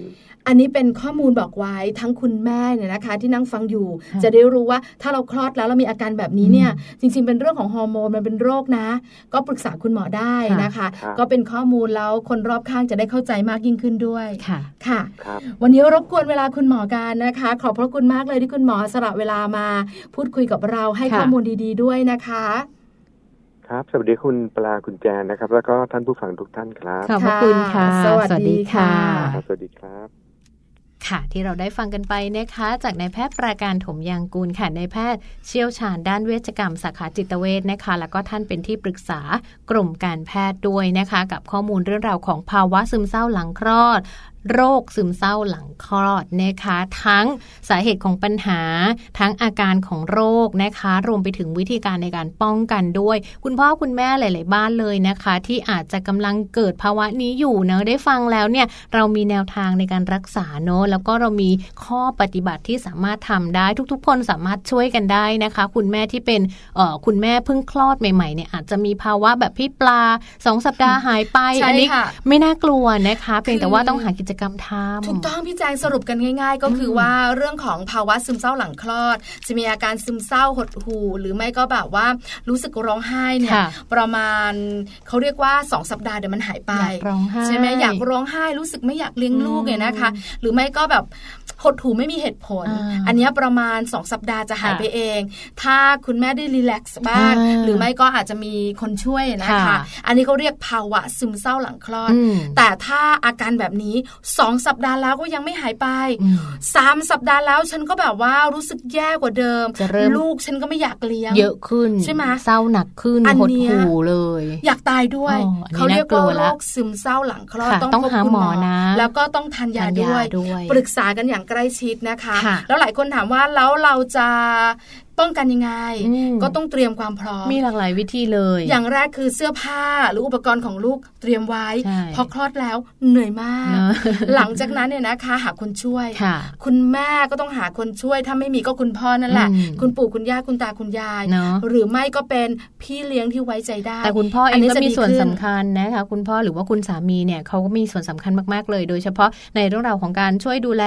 C: อันนี้เป็นข้อมูลบอกไว้ทั้งคุณแม่เนี่ยนะคะ ที่นั่งฟังอยู่
B: ค่ะ
C: จะได้รู้ว่าถ้าเราคลอดแล้วเรามีอาการแบบนี้เนี่ย จริง ๆ เป็นเรื่องของฮอร์โมนมันเป็นโรคนะ ก็ปรึกษาคุณหมอได้นะคะ
D: ครับ
C: ก็เป็นข้อมูลแล้วคนรอบข้างจะได้เข้าใจมากยิ่งขึ้นด้วย
B: ค่ะ
C: ค่ะ
D: ครับ
C: วันนี้รบกวนเวลาคุณหมอการนะคะ ขอบพระคุณมากเลยที่คุณหมอสละเวลามา พูดคุยกับเราให้
B: ค่ะ
C: ข้อมูลดี ๆ ด้วยนะคะ
D: ครับ สวัสดีคุณปลาคุณแจนนะครับ แล้วก็ท่านผู้ฟังทุกท่านครับ
B: ขอบพระคุณค่ะ
C: สวัสดีค่ะ
D: ครับสวัสดีครับ
B: ค่ะที่เราได้ฟังกันไปนะคะ จากนายแพทย์ประการถมยางกูลค่ะนายแพทย์เชี่ยวชาญด้านเวชกรรมสาขาจิตเวชนะคะ แล้วก็ท่านเป็นที่ปรึกษากรมการแพทย์ด้วยนะคะ กับข้อมูลเรื่องราวของภาวะซึมเศร้าหลังคลอด โรคซึมเศร้าหลังคลอดนะคะ ทั้งสาเหตุของปัญหา ทั้งอาการของโรคนะคะ รวมไปถึงวิธีการในการป้องกันด้วย คุณพ่อคุณแม่หลาย ๆ บ้านเลยนะคะ ที่อาจจะกำลังเกิดภาวะนี้อยู่เนอะได้ฟังแล้วเนี่ยเรามีแนวทางในการรักษาเนอะแล้วก็เรามีข้อปฏิบัติที่สามารถทำได้ ทุก ๆ คนสามารถช่วยกันได้นะคะ คุณแม่ที่เป็นเอ่อคุณแม่เพิ่งคลอดใหม่ ๆ เนี่ยอาจจะมีภาวะแบบพี่ปลาสองสัปดาห์หายไป
C: ใช่
B: อันี้
C: ค่ะ
B: ไม่น่ากลัวนะคะเพียงแต่ว่าต้องหากิจกรรมทำ
C: ถูกต้องพี่แจงสรุปกันง่าย ๆ ก็คือว่าเรื่องของภาวะซึมเศร้าหลังคลอด จะมีอาการซึมเศร้าหดหู่หรือไม่ก็แบบว่ารู้สึกร้องไห้เนี่ยประมาณเขาเรียกว่าสองสัปดาห์เดี๋ยวมันหายไปใช่ไหมอยากร้องไห้รู้สึกไม่อยากเลี้ยงลูกเนี่ยนะคะ หรือไม่ก็แบบหดหูไม่มีเหตุผล อันนี้ประมาณ 2 สัปดาห์จะหายไปเอง ถ้าคุณแม่ได้รีแลกซ์บ้างหรือไม่ก็อาจจะมีคนช่วยนะคะ อันนี้เขาเรียกภาวะซึมเศร้าหลังคลอด แต่ถ้าอาการแบบนี้2สัปดาห์แล้วก็ยังไม่หายไปสามสัปดาห์แล้วฉันก็แบบว่ารู้สึกแย่กว่าเดิมลูกฉันก็ไม่อยากเลี้ยง
B: เยอะขึ้น
C: ใช่ไหม
B: เศร้าหนักขึ้นหดหูเลย
C: อยากตายด้วย เขาเรียกว่าโรคซึมเศร้าหลังคลอด
B: ต้องหาหมอนะ
C: แล้วก็ต้องทานยาด้วย ปรึกษากันอย่างใกล้ชิดนะคะ แล้วหลายคนถามว่าแล้วเราจะ ป้องกันยังไง ก็ต้องเตรียมความพร้อม
B: มีหลากหลายวิธีเลย
C: อย่างแรกคือเสื้อผ้าหรืออุปกรณ์ของลูกเตรียมไว้ พอคลอดแล้วเหนื่อยมาก หลังจากนั้นเนี่ยนะคะหาคนช่วย คุณแม่ก็ต้องหาคนช่วย ถ้าไม่มีก็คุณพ่อนั่นแหละ คุณปู่คุณย่าคุณตาคุณยาย หรือไม่ก็เป็นพี่เลี้ยงที่ไว้ใจได้
B: แต่คุณพ่อเองก็มีส่วนสำคัญนะคะคุณพ่อหรือว่าคุณสามีเนี่ยเขาก็มีส่วนสำคัญมากๆเลย โดยเฉพาะในเรื่องราวของการช่วยดูแล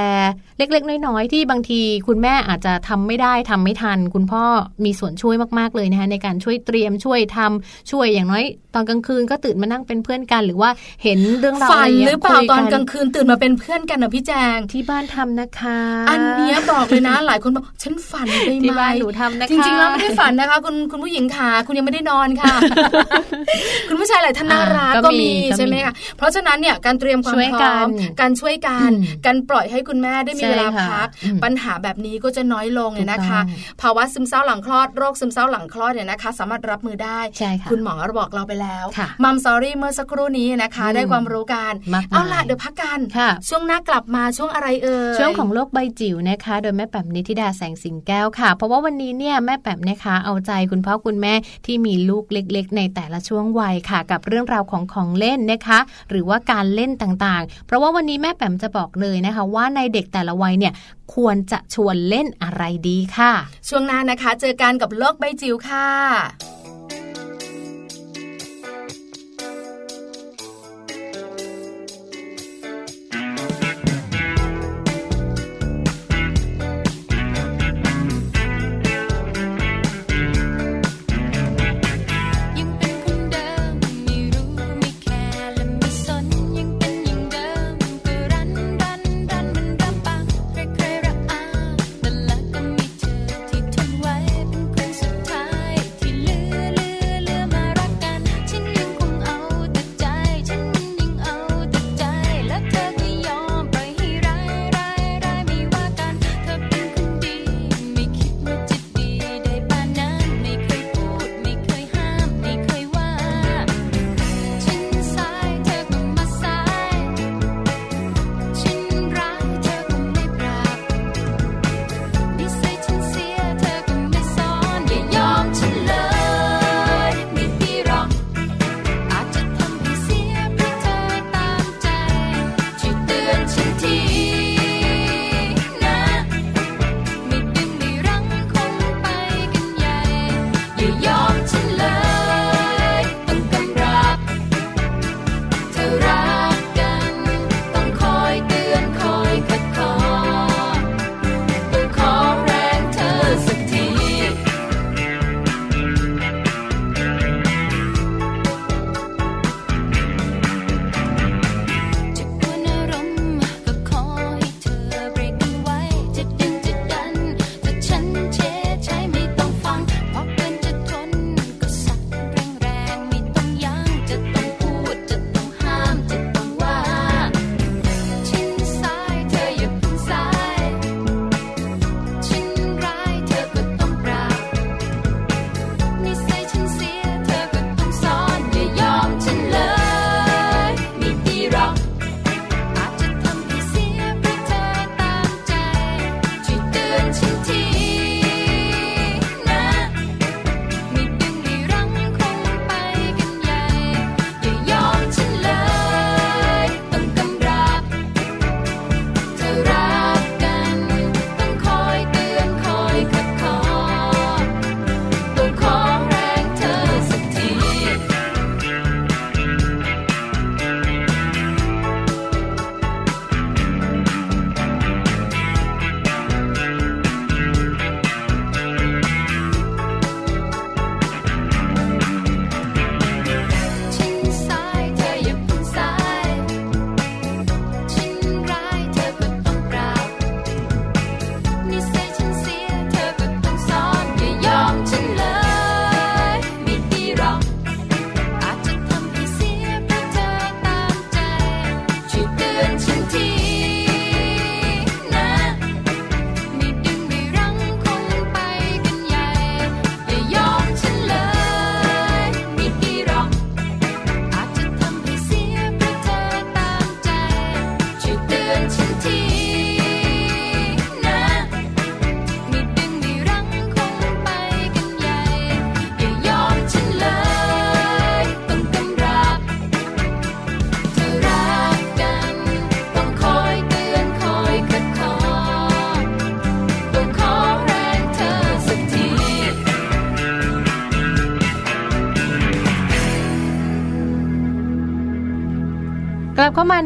B: เล็ก ๆ น้อยๆที่บางที คุณแม่อาจจะทำไม่ได้ทำไม่ทันคุณคุณพ่อมีส่วนช่วยมากๆเลยนะคะในการช่วยเตรียมช่วยทำช่วยอย่างน้อย ตอนกลางคืนก็ตื่นมานั่งเป็นเพื่อนกัน หรือว่าเห็นเรื่องราว
C: ฝันหรือเปล่าตอนกลางคืนตื่นมาเป็นเพื่อนกันนะพี่แจง
B: ที่บ้านทำนะคะ
C: อันนี้บอกเลยนะ หลายคนบอกฉันฝันไปไหม
B: ที่บ้านหนูทำนะคะ
C: จริงๆแล้วไม่ได้ฝันนะคะ คุณคุณผู้หญิงค่ะคุณยังไม่ได้นอนค่ะ คุณผู้ชายหลายท่านน่ารักก็มีใช่ไหมคะเพราะฉะนั้นเนี่ยการเตรียมความพร้อมการช่วยกันการปล่อยให้คุณแม่ได้มีเวลาพัก ปัญหาแบบนี้ก็จะน้อยลงเนี่ยนะคะ ภาวะซึมเศร้าหลังคลอดโรคซึมเศร้าหลังคลอดเนี่ยนะคะ สามารถรับมือได้คุณหมอบอกเราไปแล้วมัมซอรี่เมื่อสักครู่นี้นะคะ ได้ความรู้กันเอาล่ะเดี๋ยวพักกันช่วงหน้ากลับมาช่วงอะไรเอ่
B: ยช่วงของโลกใบจิ๋วนะคะ โดยแม่แป๋มนิธิดาแสงสิงแก้วค่ะ เพราะว่าวันนี้เนี่ยแม่แป๋มนะคะเอาใจคุณพ่อคุณแม่ที่มีลูกเล็ก ๆ ในแต่ละช่วงวัยค่ะ กับเรื่องราวของของเล่นนะคะ หรือว่าการเล่นต่างๆ เพราะว่าวันนี้แม่แป๋มจะบอกเลยนะคะ ว่าในเด็กแต่ละวัยเนี่ยควรจะชวนเล่นอะไรดีค่ะ
C: ช่วงหน้านะคะ เจอกันกับโลกใบจิ๋วค่ะ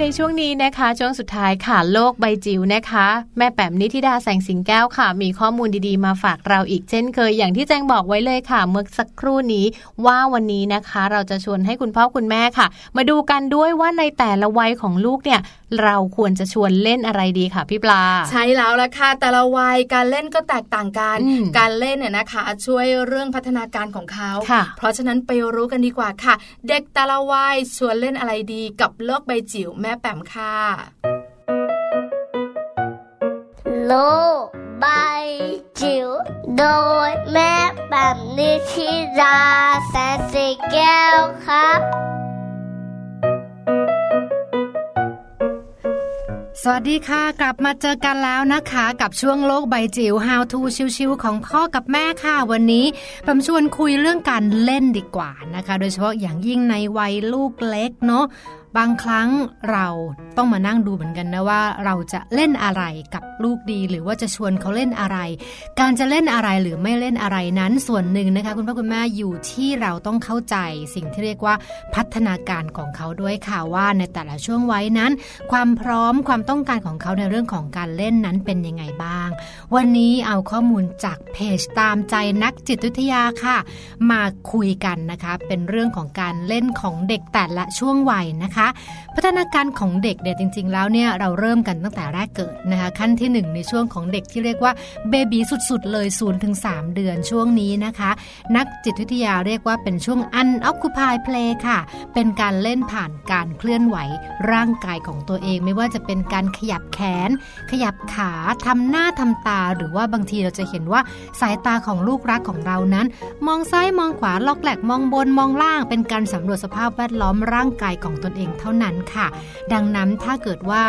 B: ในช่วงนี้นะคะ ช่วงสุดท้ายค่ะโลกใบจิ๋วนะคะ แม่แป๋มนิธิดาแสงสิงแก้วค่ะ มีข้อมูลดีๆมาฝากเราอีกเช่นเคยอย่างที่แจงบอกไว้เลยค่ะ เมื่อสักครู่นี้ว่าวันนี้นะคะ เราจะชวนให้คุณพ่อคุณแม่ค่ะ มาดูกันด้วยว่าในแต่ละวัยของลูกเนี่ย เราควรจะชวนเล่นอะไรดีค่ะพี่ปลา
C: ใช่แล้วละค่ะแต่ละวัยการเล่นก็แตกต่างกัน
B: อืม
C: การเล่นเนี่ยนะคะ ช่วยเรื่องพัฒนาการของเขา
B: ค่ะ
C: เพราะฉะนั้นไปรู้กันดีกว่าค่ะ เด็กแต่ละวัยชวนเล่นอะไรดีกับโลกใบจิ๋วแม่แปมค่ะ
E: โลกใบจิ๋วโดยแม่แบบนิชิราแสนสีแก้วครับ
F: สวัสดีค่ะ กลับมาเจอกันแล้วนะคะ กับช่วงโลกใบจิ๋ว How to ชิวๆของพ่อกับแม่ค่ะ วันนี้ปมชวนคุยเรื่องการเล่นดีกว่านะคะ โดยเฉพาะอย่างยิ่งในวัยลูกเล็กเนาะ บางครั้งเราต้องมานั่งดูเหมือนกันนะว่า เราจะเล่นอะไรกับลูกดี หรือว่าจะชวนเขาเล่นอะไร การจะเล่นอะไรหรือไม่เล่นอะไรนั้นส่วนหนึ่งนะคะ คุณพ่อคุณแม่อยู่ที่เราต้องเข้าใจสิ่งที่เรียกว่าพัฒนาการของเขาด้วยค่ะว่าในแต่ละช่วงวัยนั้น ความพร้อมความต้องการของเขาในเรื่องของการเล่นนั้นเป็นยังไงบ้าง วันนี้เอาข้อมูลจากเพจตามใจนักจิตวิทยาค่ะ มาคุยกันนะคะ เป็นเรื่องของการเล่นของเด็กแต่ละช่วงวัยนะคะพัฒนาการของเด็กเนี่ยจริง ๆ แล้วเนี่ยเราเริ่มกันตั้งแต่แรกเกิดนะคะขั้นที่ 1 ในช่วงของเด็กที่เรียกว่าเบบีสุดๆ เลย0ถึง3เดือนช่วงนี้นะคะ นักจิตวิทยาเรียกว่าเป็นช่วง unoccupied play ค่ะ เป็นการเล่นผ่านการเคลื่อนไหวร่างกายของตัวเอง ไม่ว่าจะเป็นการขยับแขน ขยับขาทำหน้าทำตา หรือว่าบางทีเราจะเห็นว่าสายตาของลูกรักของเรานั้น มองซ้ายมองขวา ล็อกแหลกมองบนมองล่าง เป็นการสำรวจสภาพแวดล้อมร่างกายของตนเองเท่านั้นค่ะ ดังนั้นถ้าเกิดว่า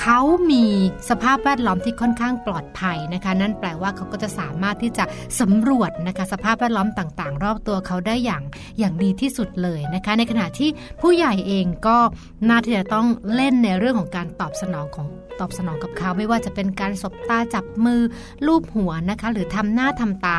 F: เขามีสภาพแวดล้อมที่ค่อนข้างปลอดภัยนะคะ นั่นแปลว่าเขาก็จะสามารถที่จะสำรวจนะคะ สภาพแวดล้อมต่างๆ รอบตัวเขาได้อย่างอย่างดีที่สุดเลยนะคะ ในขณะที่ผู้ใหญ่เองก็น่าที่จะต้องเล่นในเรื่องของการตอบสนองของ ตอบสนองกับเขาไม่ว่าจะเป็นการสบตาจับมือลูบหัวนะคะ หรือทำหน้าทำตา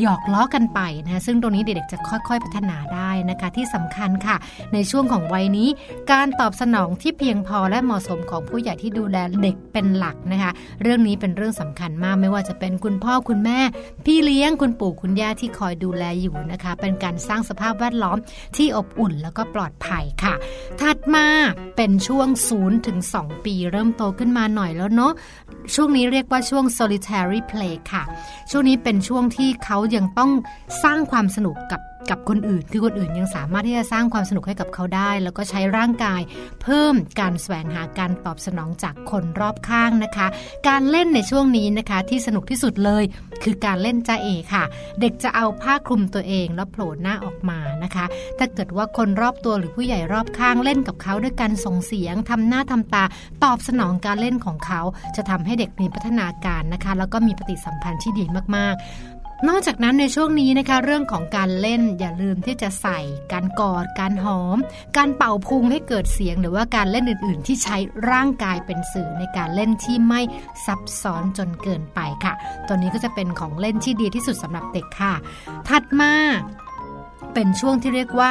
F: หยอกล้อกันไปนะซึ่งตรงนี้เด็กๆจะค่อยๆพัฒนาได้นะคะที่สำคัญค่ะ ในช่วงของวัยนี้การตอบสนองที่เพียงพอและเหมาะสมของผู้ใหญ่ที่ดูแลเด็กเป็นหลักนะคะ เรื่องนี้เป็นเรื่องสำคัญมากไม่ว่าจะเป็นคุณพ่อคุณแม่ พี่เลี้ยงคุณปู่คุณย่าที่คอยดูแลอยู่นะคะ เป็นการสร้างสภาพแวดล้อมที่อบอุ่นแล้วก็ปลอดภัยค่ะ ถัดมาเป็นช่วง0ถึง2ปีเริ่มโตขึ้นมาหน่อยแล้วเนาะช่วงนี้เรียกว่าช่วง solitary play ค่ะ ช่วงนี้เป็นช่วงที่เขายังต้องสร้างความสนุกกับ กับคนอื่น คือคนอื่นยังสามารถที่จะสร้างความสนุกให้กับเขาได้ แล้วก็ใช้ร่างกาย เพิ่มการแสวงหาการตอบสนองจากคนรอบข้างนะคะ การเล่นในช่วงนี้นะคะ ที่สนุกที่สุดเลย คือการเล่นจ้าเอค่ะ เด็กจะเอาผ้าคลุมตัวเองแล้วโผล่หน้าออกมานะคะ ถ้าเกิดว่าคนรอบตัวหรือผู้ใหญ่รอบข้างเล่นกับเขาด้วยการส่งเสียงทำหน้าทำตา ตอบสนองการเล่นของเขา จะทำให้เด็กมีพัฒนาการนะคะ แล้วก็มีปฏิสัมพันธ์ที่ดีมากๆ นอกจากนั้นในช่วงนี้นะคะเรื่องของการเล่นอย่าลืมที่จะใส่ การกอด การหอม การเป่าพุงให้เกิดเสียง หรือว่าการเล่นอื่น ๆ ที่ใช้ร่างกายเป็นสื่อในการเล่นที่ไม่ซับซ้อนจนเกินไปค่ะ ตัวนี้ก็จะเป็นของเล่นที่ดีที่สุดสำหรับเด็กค่ะ ถัดมาเป็นช่วงที่เรียกว่า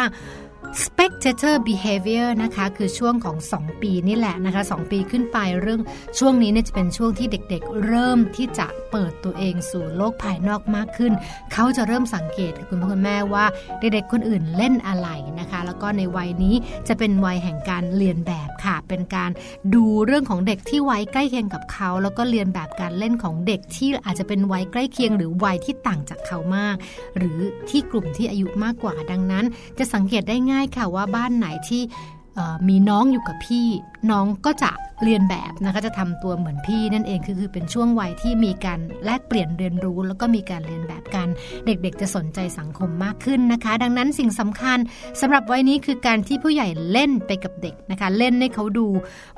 F: spectator behavior นะคะคือช่วงของ 2 ปีนี่แหละนะคะ 2 ปีขึ้นไปเรื่องช่วงนี้เนี่ยจะเป็นช่วงที่เด็กๆ เริ่มที่จะเปิดตัวเองสู่โลกภายนอกมากขึ้น เขาจะเริ่มสังเกตกับคุณพ่อคุณแม่ว่าเด็กๆคนอื่นเล่นอะไรนะคะ แล้วก็ในวัยนี้จะเป็นวัยแห่งการเรียนแบบค่ะ เป็นการดูเรื่องของเด็กที่วัยใกล้เคียงกับเขา แล้วก็เรียนแบบการเล่นของเด็กที่อาจจะเป็นวัยใกล้เคียง หรือวัยที่ต่างจากเขามาก หรือที่กลุ่มที่อายุมากกว่าดังนั้น จะสังเกตได้ง่ายค่ะว่าบ้านไหนที่มีน้องอยู่กับพี่ น้องก็จะเรียนแบบนะคะจะทำตัวเหมือนพี่นั่นเองคือคือเป็นช่วงวัยที่มีการแลกเปลี่ยนเรียนรู้ แล้วก็มีการเรียนแบบกัน เด็กๆ จะสนใจสังคมมากขึ้นนะคะ ดังนั้นสิ่งสำคัญสำหรับวัยนี้คือการที่ผู้ใหญ่เล่นไปกับเด็กนะคะ เล่นให้เขาดู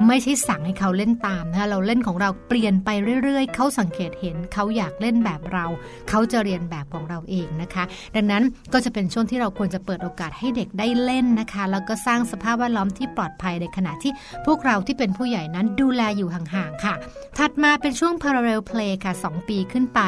F: ไม่ใช่สั่งให้เขาเล่นตามนะคะเราเล่นของเราเปลี่ยนไปเรื่อยๆ เขาสังเกตเห็นเขาอยากเล่นแบบเรา เขาจะเรียนแบบของเราเองนะคะ ดังนั้นก็จะเป็นช่วงที่เราควรจะเปิดโอกาสให้เด็กได้เล่นนะคะ แล้วก็สร้างสภาพแวดล้อมที่ปลอดภัยในขณะที่พวกกเราที่เป็นผู้ใหญ่นั้นดูแลอยู่ห่างๆค่ะ ถัดมาเป็นช่วง parallel play ค่ะ 2 ปีขึ้นไป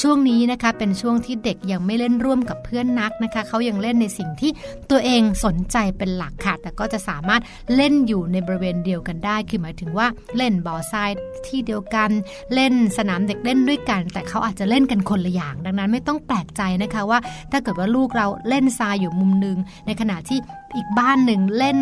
F: ช่วงนี้นะคะเป็นช่วงที่เด็กยังไม่เล่นร่วมกับเพื่อนนักนะคะ เขายังเล่นในสิ่งที่ตัวเองสนใจเป็นหลักค่ะ แต่ก็จะสามารถเล่นอยู่ในบริเวณเดียวกันได้ คือหมายถึงว่าเล่นบ่อทรายที่เดียวกัน เล่นสนามเด็กเล่นด้วยกัน แต่เขาอาจจะเล่นกันคนละอย่าง ดังนั้นไม่ต้องแปลกใจนะคะว่า ถ้าเกิดว่าลูกเราเล่นทรายอยู่มุมหนึ่งในขณะที่ อีกบ้านหนึ่งเล่น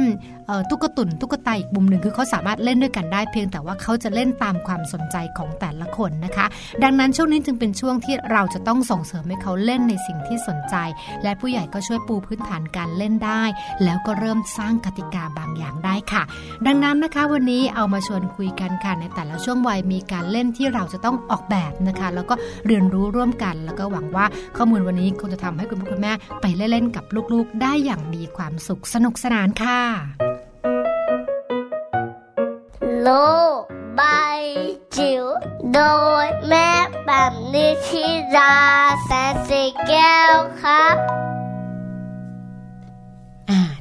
F: ตุ๊กตุนตุ๊กตาอีกมุมหนึ่งคือเขาสามารถเล่นด้วยกันได้เพียงแต่ว่าเขาจะเล่นตามความสนใจของแต่ละคนนะคะ ดังนั้นช่วงนี้จึงเป็นช่วงที่เราจะต้องส่งเสริมให้เขาเล่นในสิ่งที่สนใจ และผู้ใหญ่ก็ช่วยปูพื้นฐานการเล่นได้ แล้วก็เริ่มสร้างกติกาบางอย่างได้ค่ะ ดังนั้นนะคะวันนี้เอามาชวนคุยกันค่ะในแต่ละช่วงวัยมีการเล่นที่เราจะต้องออกแบบนะคะ แล้วก็เรียนรู้ร่วมกัน แล้วก็หวังว่าข้อมูลวันนี้คงจะทำให้คุณพ่อคุณแม่ไปเล่นๆกับลูกๆ ได้อย่างมีความสุขสนุกสนานค่ะ
E: โลกใบจิ๋วโดยแม่แบบนิชิราแสนสีแก้วครับ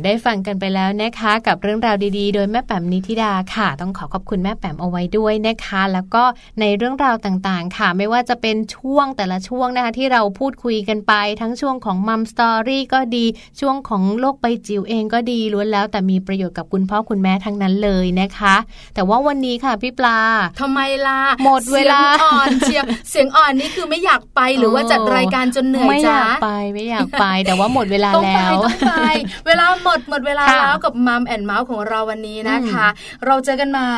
B: ได้ฟังกันไปแล้วนะคะ กับเรื่องราวดีๆ โดยแม่แปมนิธิดาค่ะ ต้องขอขอบคุณแม่แปมเอาไว้ด้วยนะคะ แล้วก็ในเรื่องราวต่างๆ ค่ะ ไม่ว่าจะเป็นช่วงแต่ละช่วงนะคะ ที่เราพูดคุยกันไป ทั้งช่วงของมัมสตอรี่ก็ดีช่วงของโลกใบจิ๋วเองก็ดีล้วนแล้ว แต่มีประโยชน์กับคุณพ่อคุณแม่ทั้งนั้นเลยนะคะ แต่ว่าวันนี้ค่ะพี่ปลา
C: ทำไมล่ะ
B: หมดเวลา
C: เสียงอ่อนเชียวเสียงอ่อนนี่คือไม่อยากไปหรือว่าจัดรายการจนเหนื่อย
B: ไม่อ
C: จ้ายา
B: กไปไม่อยากไปแต่ว่าหมดเวลา
C: ต้องไป
B: แล้ว
C: ต้องไปเวลาหมดหมดเวลา
B: ค่ะ
C: แล้วกับมัมแอนเมาส์ของเราวันนี้นะคะ เราเจอกันใหม่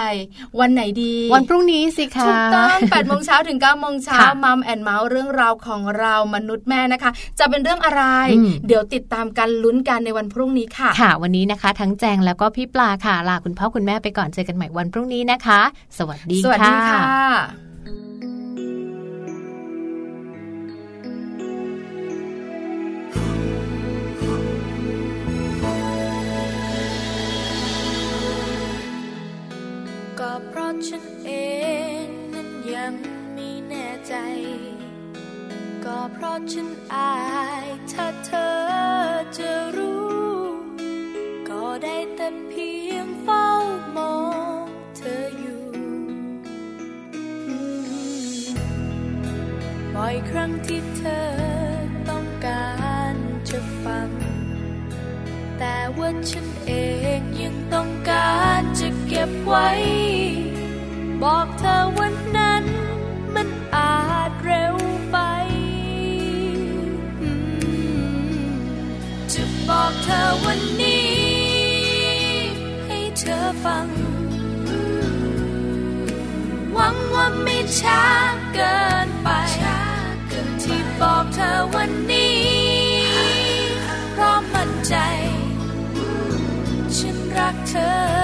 C: วันไหนดี
B: วันพรุ่งนี้สิคะ
C: ถูกต้อง8โมงเช้าถึง9โมงเช้า
B: ค่ะ
C: มัมแอนเมาส์เรื่องราวของเรามนุษย์แม่นะคะ จะเป็นเรื่องอะไร
B: อืม
C: เดี๋ยวติดตามกันลุ้นกันในวันพรุ่งนี้ค่ะ
B: ค่ะ วันนี้นะคะ ทั้งแจงแล้วก็พี่ปลาค่ะลาคุณพ่อคุณแม่ไปก่อนเจอกันใหม่วันพรุ่งนี้นะคะ สวัสดี
C: สวัสดีค่ะ
A: ฉันเองนั้นยังไม่แน่ใจ ก็เพราะฉันอายถ้าเธอจะรู้ ก็ได้แต่เพียงเฝ้ามองเธออยู่บ่อยครั้งที่เธอต้องการจะฟัง แต่ว่าฉันเองยังต้องการจะเก็บไว้ บอกเธอวันนั้นมันอาจเร็วไป จะบอกเธอวันนี้ ให้เธอฟัง หวังว่าไม่ช้าเกินไป ที่บอกเธอวันนี้ เพราะมั่นใจ ฉันรักเธอ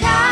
A: ว่